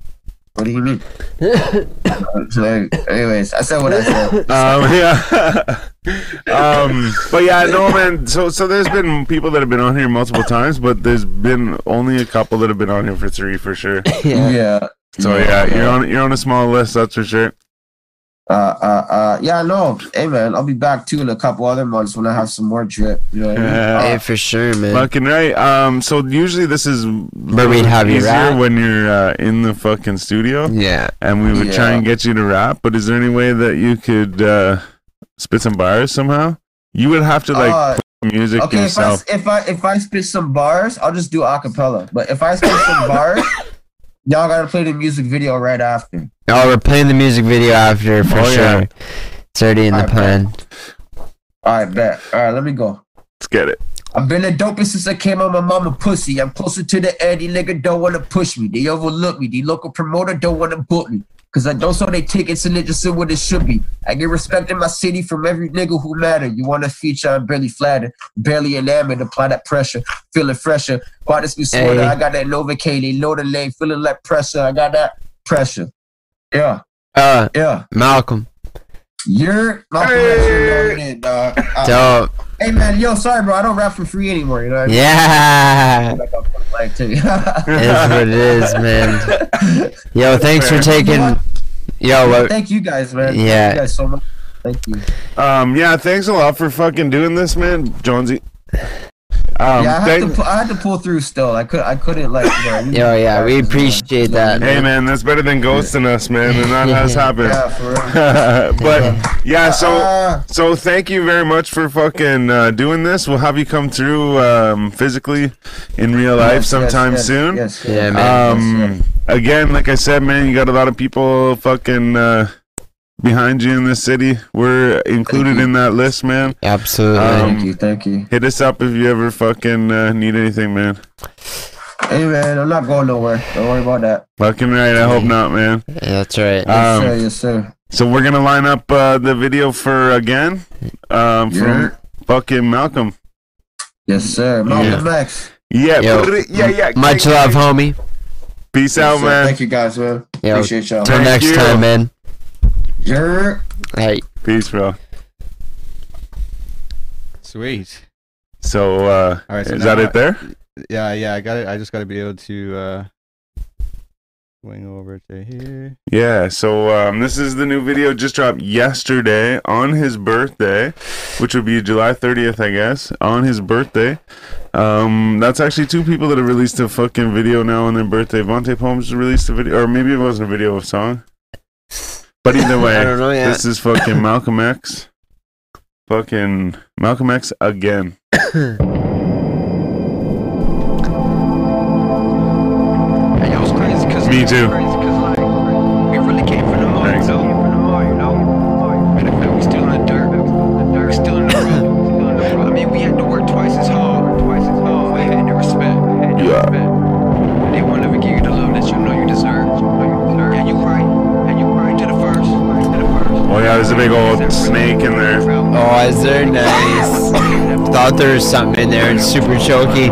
What do you mean? <laughs> so, anyways, I said what I said. <laughs> um, <laughs> yeah. um, but yeah, no, man. So, so there's been people that have been on here multiple times, but there's been only a couple that have been on here for three for sure. yeah. Yeah. So yeah, you're on you're on a small list, that's for sure. Uh, uh, uh, yeah, no. Hey, man, I'll be back too in a couple other months when I have some more drip. You know what I mean? Yeah. <laughs> Hey, for sure, man. Fucking right. Um, so usually this is Where we'd have you easier rap. when you're uh, in the fucking studio, Yeah. and we would try and get you to rap. But is there any way that you could uh, spit some bars somehow? You would have to like Uh, play music okay, if I, yourself. if I if I spit some bars, I'll just do acapella. But if I spit some <laughs> bars, y'all gotta play the music video right after. Oh, we're playing the music video after for Oh, sure. yeah. It's already in the Alright, plan. All right, bet. All right, let me go. Let's get it. I've been a dopest since I came on my mama pussy. I'm closer to the end. These nigga don't wanna push me. They overlook me. The local promoter don't wanna book me. Cause I don't sell they tickets and it just is what it should be. I get respect in my city from every nigga who matter. You wanna feature, I'm barely flattered. Barely enamored. Apply that pressure. Feeling fresher. Bought this new sweater. Hey. I got that Nova K. They know the lane. Feeling like pressure. I got that pressure. Yeah. Uh, Yeah. Malcolm. You're not Hey. dog. Dope. Hey man, yo, sorry bro, I don't rap for free anymore, you know what I mean? Yeah. Like, I'm like, too. It's what it is, man. Yo, thanks for taking. Yo, what? Thank you guys, man. Thank Yeah. you guys so much. Thank you. Um, yeah, thanks a lot for fucking doing this, man, Jonesy. Um, yeah, I had, thank- to pu- I had to pull through still. I could I couldn't like you know, Yo, yeah, we appreciate that. hey, man, that's better than ghosting us, man, and that has happened. Yeah, for real. <laughs> but yeah, so Uh, so thank you very much for fucking uh, doing this. We'll have you come through um, physically in real life yes, sometime yes, soon. Yes, yes. Yeah, man. Um, again, like I said, man, you got a lot of people fucking uh, behind you in this city. We're included in that list, man. Absolutely. um, thank you, thank you. Hit us up if you ever fucking uh, need anything, man. Hey man, I'm not going nowhere. Don't worry about that. Fucking right. I hope not, man. yeah, that's right. Uh, Yes, Um, sir, yes, sir. So we're gonna line up uh, the video for again um, from Yeah. fucking Malcolm. Yes, sir. Malcolm X. Yeah, Yo, yeah, yeah. Much gang, love, gang. homie. Peace Yes, out, sir. man. Thank you guys, man. Yo, Appreciate y'all. Till next you. time, man. You're Hey. Peace, bro. Sweet. So, uh, All right. So is that now it there? Yeah, yeah. I got it. I just got to be able to uh, swing over to here. Yeah. So, um, this is the new video just dropped yesterday on his birthday, which would be July 30th, I guess, on his birthday. Um, that's actually two people that have released a fucking video now on their birthday. Vontae Poems released a video, or maybe it wasn't a video, of a song. But either <laughs> way, I don't know this is fucking Malcolm X. Fucking Malcolm X again. <coughs> Hey, yo, it's crazy 'cause- Me too. Thought there was something in there. <coughs> It's super choky.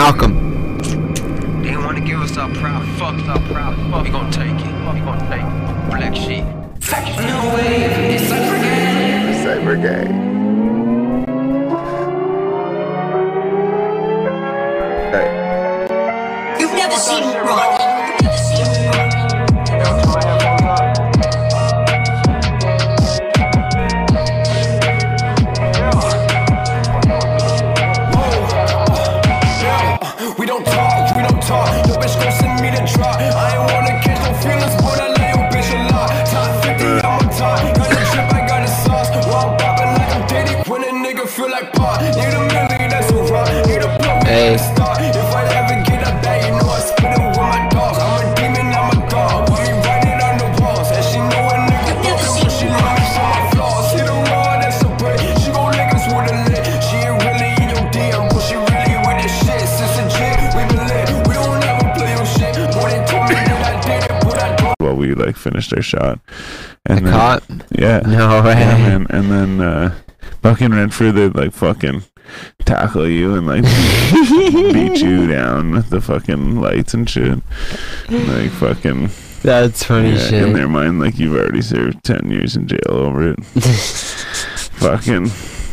I finished their shot. The And then, cop? yeah, No way. yeah, man. And then uh, fucking Renfrew, they like fucking tackle you and like <laughs> beat you down with the fucking lights and shit. Like fucking That's funny yeah, in their mind, like you've already served ten years in jail over it. <laughs> fucking.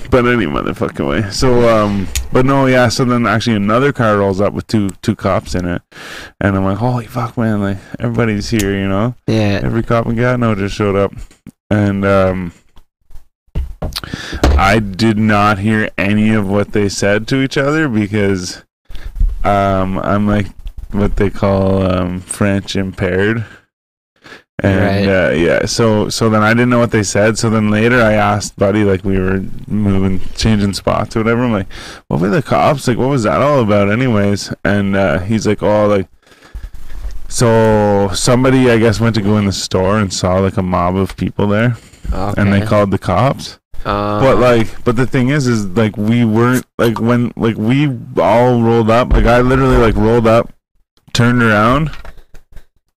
But any motherfucking way. So um, but no, yeah. So then actually another car rolls up with two two cops in it, and I'm like, holy fuck, man! Like everybody's here, you know. yeah. Every cop in Gatineau just showed up, and um, I did not hear any of what they said to each other because um, I'm like what they call um, French impaired. And Right. uh, yeah, so so then I didn't know what they said. So then later I asked Buddy, like we were moving, changing spots or whatever. I'm like, "What were the cops? Like, what was that all about, anyways?" And uh, he's like, "Oh, like so somebody I guess went to go in the store and saw like a mob of people there, Okay. and they called the cops. Uh, But like, but the thing is, is like we weren't like when like we all rolled up. Like I literally like rolled up, turned around.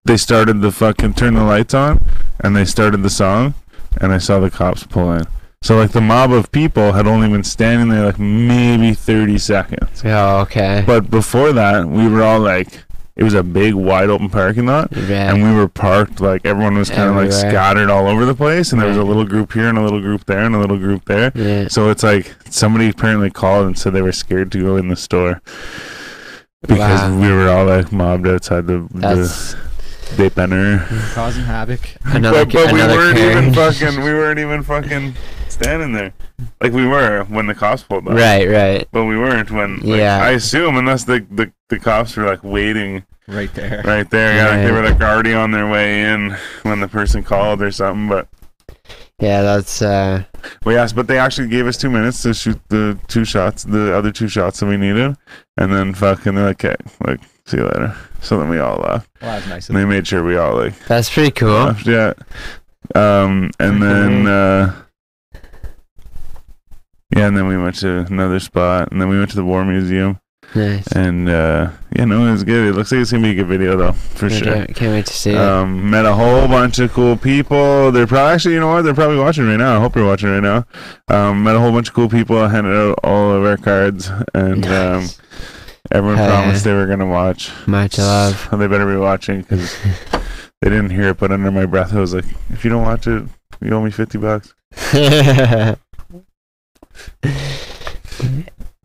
They started the fucking turn the lights on, and they started the song, and I saw the cops pull in. So like the mob of people had only been standing there like maybe thirty seconds. yeah, okay. But before that, we were all like, it was a big wide open parking lot yeah. and we were parked like everyone was kind of like scattered all over the place and there was a little group here and a little group there and a little group there yeah. so it's like somebody apparently called and said they were scared to go in the store because Wow. we were all like mobbed outside the That's the dépanneur. Causing havoc. <laughs> another, but but we weren't even fucking we <laughs> weren't even fucking standing there like we were when the cops pulled up Right, right. but we weren't when like, Yeah. I assume unless the, the the cops were like waiting Right there. right there. Yeah, like they were like already on their way in when the person called or something. But Yeah, that's uh well, yes, but they actually gave us two minutes to shoot the two shots, the other two shots that we needed, and then fucking they're like, okay, like see you later. So then we all left, Well, that's nice. of and they them. made sure we all like that's pretty cool. left. Yeah. Um, and then uh, yeah, and then we went to another spot, and then we went to the War Museum, Nice. and uh, yeah, no, it was good. It looks like it's gonna be a good video though, for I sure. Can't, can't wait to see it. Um, met a whole bunch of cool people. They're probably actually, you know what? They're probably watching right now. I hope they're watching right now. Um, met a whole bunch of cool people. Handed out all of our cards, and um, Nice. Everyone Hey. promised they were gonna watch. Much <laughs> love. So they better be watching because <laughs> they didn't hear it. But under my breath, I was like, "If you don't watch it, you owe me fifty bucks." <laughs> yeah,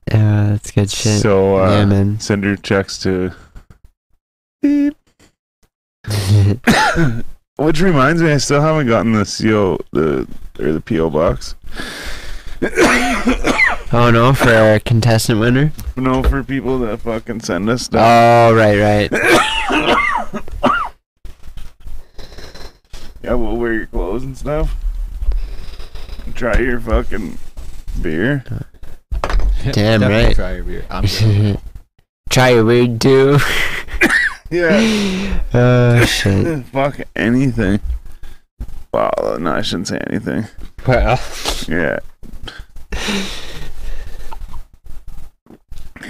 that's good shit. So uh, yeah, man. send your checks to. <coughs> Which reminds me, I still haven't gotten the CO the or the PO box. <coughs> <coughs> oh no, for our contestant winner. No, for people that fucking send us stuff. Oh right, right. <coughs> yeah, we'll wear your clothes and stuff. Try your fucking beer. Damn <laughs> Definitely right. Try your beer. I'm good. <laughs> Try your weed too. <laughs> Yeah. oh shit. Fuck anything. Well, no, I shouldn't say anything. Well, Yeah.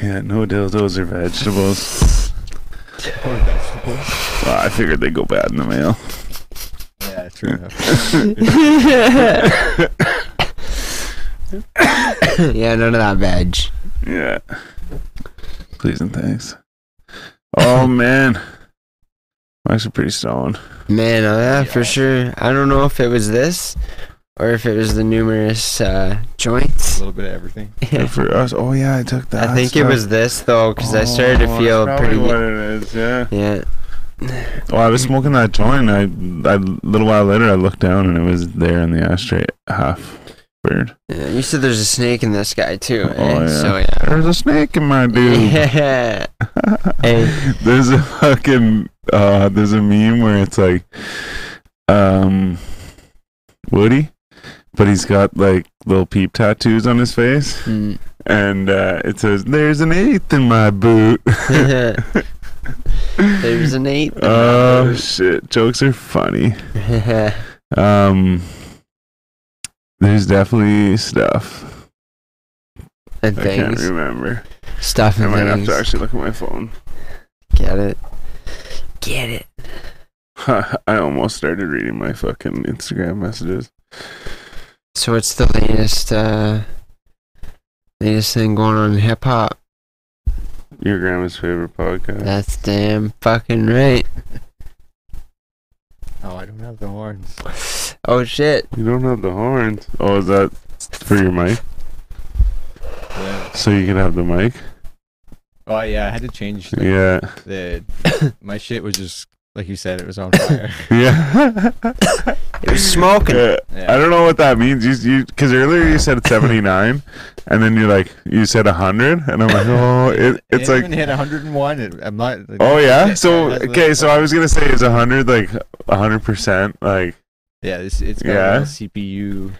Yeah, no dildos or vegetables. Or vegetables. Well, I figured they'd go bad in the mail. Yeah, true. <laughs> yeah, none of that veg. Yeah. Please and thanks. Oh man. I'm actually pretty stoned. Man, oh, yeah, for sure. I don't know if it was this or if it was the numerous uh, joints. a little bit of everything. <laughs> Good for us. Oh yeah, I took that. I think it was this though, because I started to Oh, feel that's pretty. probably what it is. Yeah. Yeah. Well, I was smoking that joint. I, I, a little while later, I looked down and it was there in the ashtray, half burned. yeah. You said there's a snake in this guy too. Oh, eh? yeah. So yeah. There's a snake in my dude. <laughs> Yeah. <laughs> Hey. there's a fucking uh, there's a meme where it's like, um, Woody, but he's got like little peep tattoos on his face, Mm. and uh, it says, "There's an eighth in my boot." <laughs> there's an eight. Oh shit! Jokes are funny. <laughs> Um, there's definitely stuff. and I can't remember. Stuff in I might have to actually look at my phone. Get it. Get it. <laughs> I almost started reading my fucking Instagram messages. So what's the latest uh latest thing going on in hip hop? Your grandma's favorite podcast. That's damn fucking right. Oh, I don't have the horns. Oh shit. You don't have the horns. Oh, is that for your mic? Yeah. So you can have the mic? Oh yeah, I had to change the, Yeah. the <coughs> my shit was just like you said, it was on fire. <laughs> Yeah. It was smoking. Yeah. Yeah. I don't know what that means. You, you, because earlier you said 79, and then you like you said 100, and I'm like, oh, it, <laughs> it's it like, even hit 101. It, I'm not. oh yeah. <laughs> So okay, so I was gonna say is 100 like 100 percent like yeah, it's, it's got Yeah. a CPU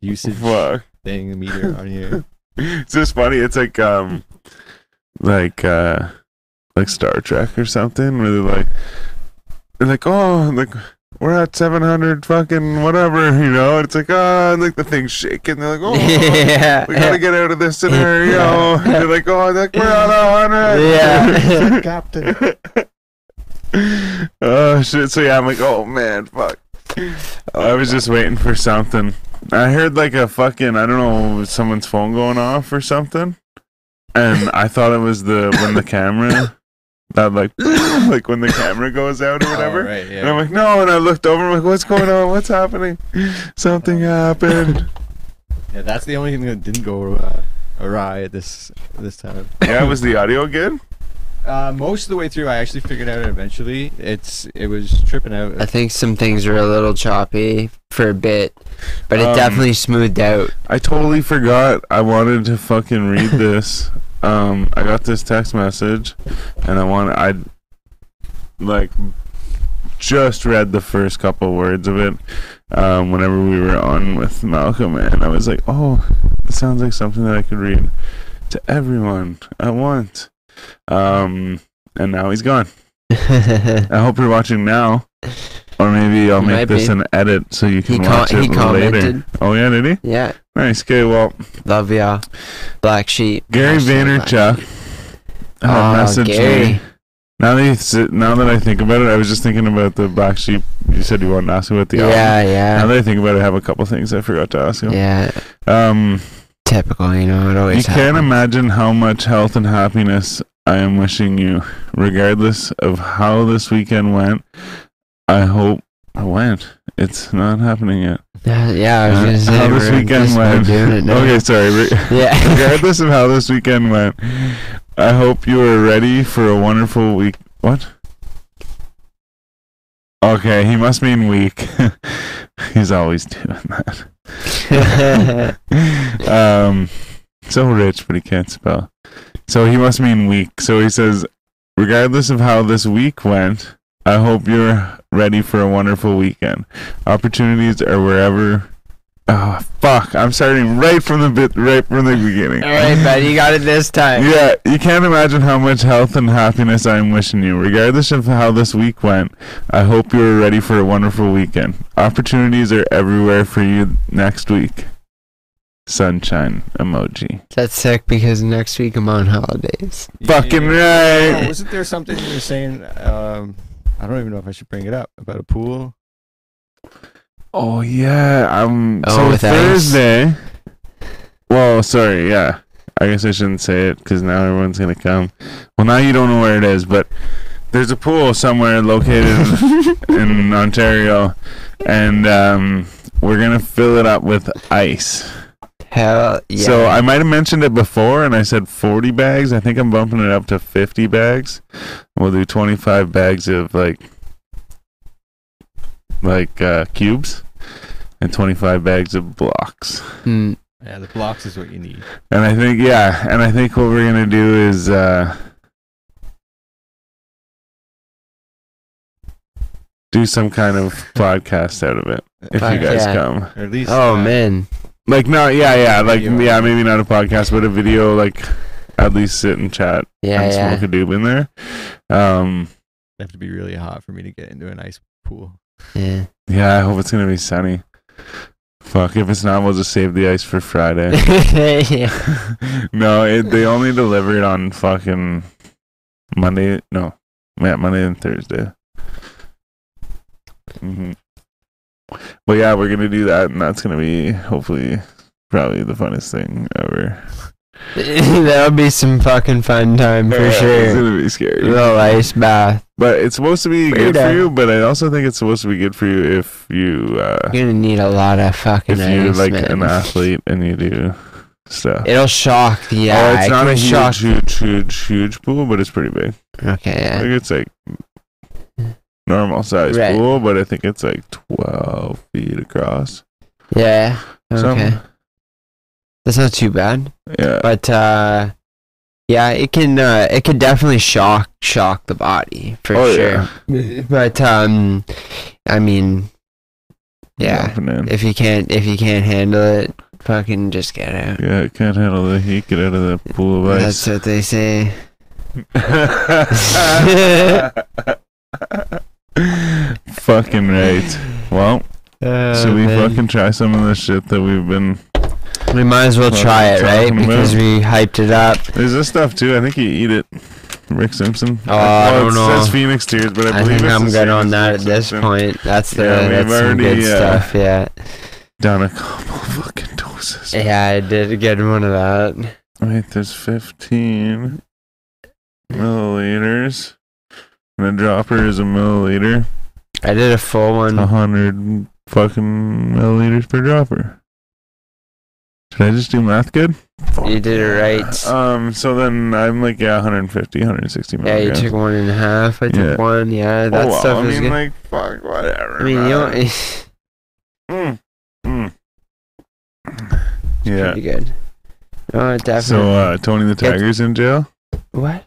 usage fuck. thing meter on here. It's just funny. It's like um, like uh, like Star Trek or something, where they're like, they're like, oh, like we're at 700 fucking whatever, <laughs> you know. It's like ah, like the thing's shaking. They're like, oh. <laughs> yeah. We gotta get out of this scenario. <laughs> They're like, oh, like we're at a hundred. Yeah. Captain. oh shit! So yeah, I'm like, oh man, fuck. I was just waiting for something. I heard like a fucking, I don't know, someone's phone going off or something, and I thought it was the when the camera, that like, <coughs> like when the camera goes out or whatever. Oh, right, And I'm like, no, and I looked over. I'm like, what's going on? What's happening? Something happened. <laughs> yeah, that's the only thing that didn't go uh, awry at this this time. Yeah, was the audio good? Uh, most of the way through, I actually figured out eventually. It's it was tripping out. I think some things were a little choppy for a bit, but it Um, definitely smoothed out. I totally forgot. I wanted to fucking read <laughs> this. Um, I got this text message, and I want I like just read the first couple words of it. Um, whenever we were on with Malcolm, and I was like, "Oh, it sounds like something that I could read to everyone at once." Um, and now he's gone. <laughs> I hope you're watching now, <laughs> or maybe I'll make this an edit so you he can com- watch he it later. Oh yeah, did he? Yeah, Nice. Okay, well, love ya, Black Sheep. Gary Hashtag Black Vaynerchuk had Oh, messaged Gary. me. Now that you now that I think about it, I was just thinking about the black sheep. You said you wanted to ask me about the album. Yeah, yeah. Now yeah, that I think about it, I have a couple things I forgot to ask you. yeah. Um, Typical, you know. It always. you can't happens. imagine how much health and happiness I am wishing you, regardless of how this weekend went. I hope I went. It's not happening yet. Yeah, yeah. I was Uh, gonna say how this weekend went. doing it. Okay, sorry. <laughs> Yeah. <laughs> regardless of how this weekend went, I hope you are ready for a wonderful week. What? Okay, he must mean week. <laughs> He's always doing that. um, so rich, but he can't spell. So he must mean week. So he says, regardless of how this week went, I hope you're ready for a wonderful weekend. Opportunities are wherever. Oh fuck! I'm starting right from the bit, right from the beginning. All right, buddy, you got it this time. Yeah, you can't imagine how much health and happiness I'm wishing you. Regardless of how this week went, I hope you're ready for a wonderful weekend. Opportunities are everywhere for you next week. Sunshine emoji. That's sick because next week I'm on holidays. Fucking Oh, right. wasn't there something you were saying? Um, I don't even know if I should bring it up about a pool. Oh yeah, I'm Oh, so with ice. Thursday. Well, sorry, yeah. I guess I shouldn't say it because now everyone's gonna come. Well, now you don't know where it is, but there's a pool somewhere located <laughs> in Ontario, and um, we're gonna fill it up with ice. Hell yeah. So I might have mentioned it before, and I said 40 bags. I think I'm bumping it up to 50 bags. We'll do 25 bags of like like uh, cubes, and 25 bags of blocks. Mm, Yeah, the blocks is what you need. And I think yeah, and I think what we're gonna do is uh, do some kind of <laughs> podcast out of it if Fuck you guys yeah. come. Or at least. oh uh, man. Like no, yeah, yeah, like Video. yeah, maybe not a podcast, but a video. Like at least sit and chat Yeah, and yeah. smoke a doob in there. Um, It'd have to be really hot for me to get into a nice pool. Yeah. yeah, I hope it's gonna be sunny. Fuck, if it's not, we'll just save the ice for Friday. <laughs> <laughs> no, it, they only deliver it on fucking Monday. No, yeah, Monday and Thursday. hmm But yeah, we're gonna do that, and that's gonna be hopefully probably the funnest thing ever. <laughs> That'll be some fucking fun time for Yeah, It's gonna be scary. Little ice bath. But it's supposed to be good for you. But I also think it's supposed to be good for you if you uh, You're gonna need a lot of fucking if you're like man. an athlete and you do stuff. It'll shock the eye. oh, it's not a huge, shock. huge, huge, huge pool, but it's pretty big. Okay, I yeah. think it's like normal size Right. pool, but I think it's like twelve feet across. Yeah. Okay. Something. That's not too bad. Yeah. But uh yeah, it can uh it can definitely shock shock the body for Oh, sure. But um I mean yeah. In. If you can't if you can't handle it, fucking just get out. Yeah, can't handle the heat. Get out of the pool of That's what they say. <laughs> <laughs> <laughs> fucking right. Well, should we fucking try some of the shit that we've been? we might as well try it, right? talking Because we hyped it up. There's this stuff too. I think you eat it. Rick Simpson. Oh, I well, don't it know. says Phoenix Tears, but I I believe I'm good on that Rick at this Simpson. point. That's the Yeah, that's some good uh, stuff, yeah. Done a couple <laughs> fucking doses. Yeah, I did get one of that. Wait, there's 15 milliliters. And a dropper is a milliliter. I did a full one. A hundred fucking milliliters per dropper. Did I just do math good? You did it right. Um, so then I'm like, yeah, 150, 160 Yeah, you took one and a half. I took Yeah. one. Yeah, that oh, well, stuff I is mean, good. like, fuck, whatever. I mean, you man. don't. <laughs> Mm, mm. Yeah. Pretty good. Oh, definitely. So, uh, Tony the Tiger's in jail? what?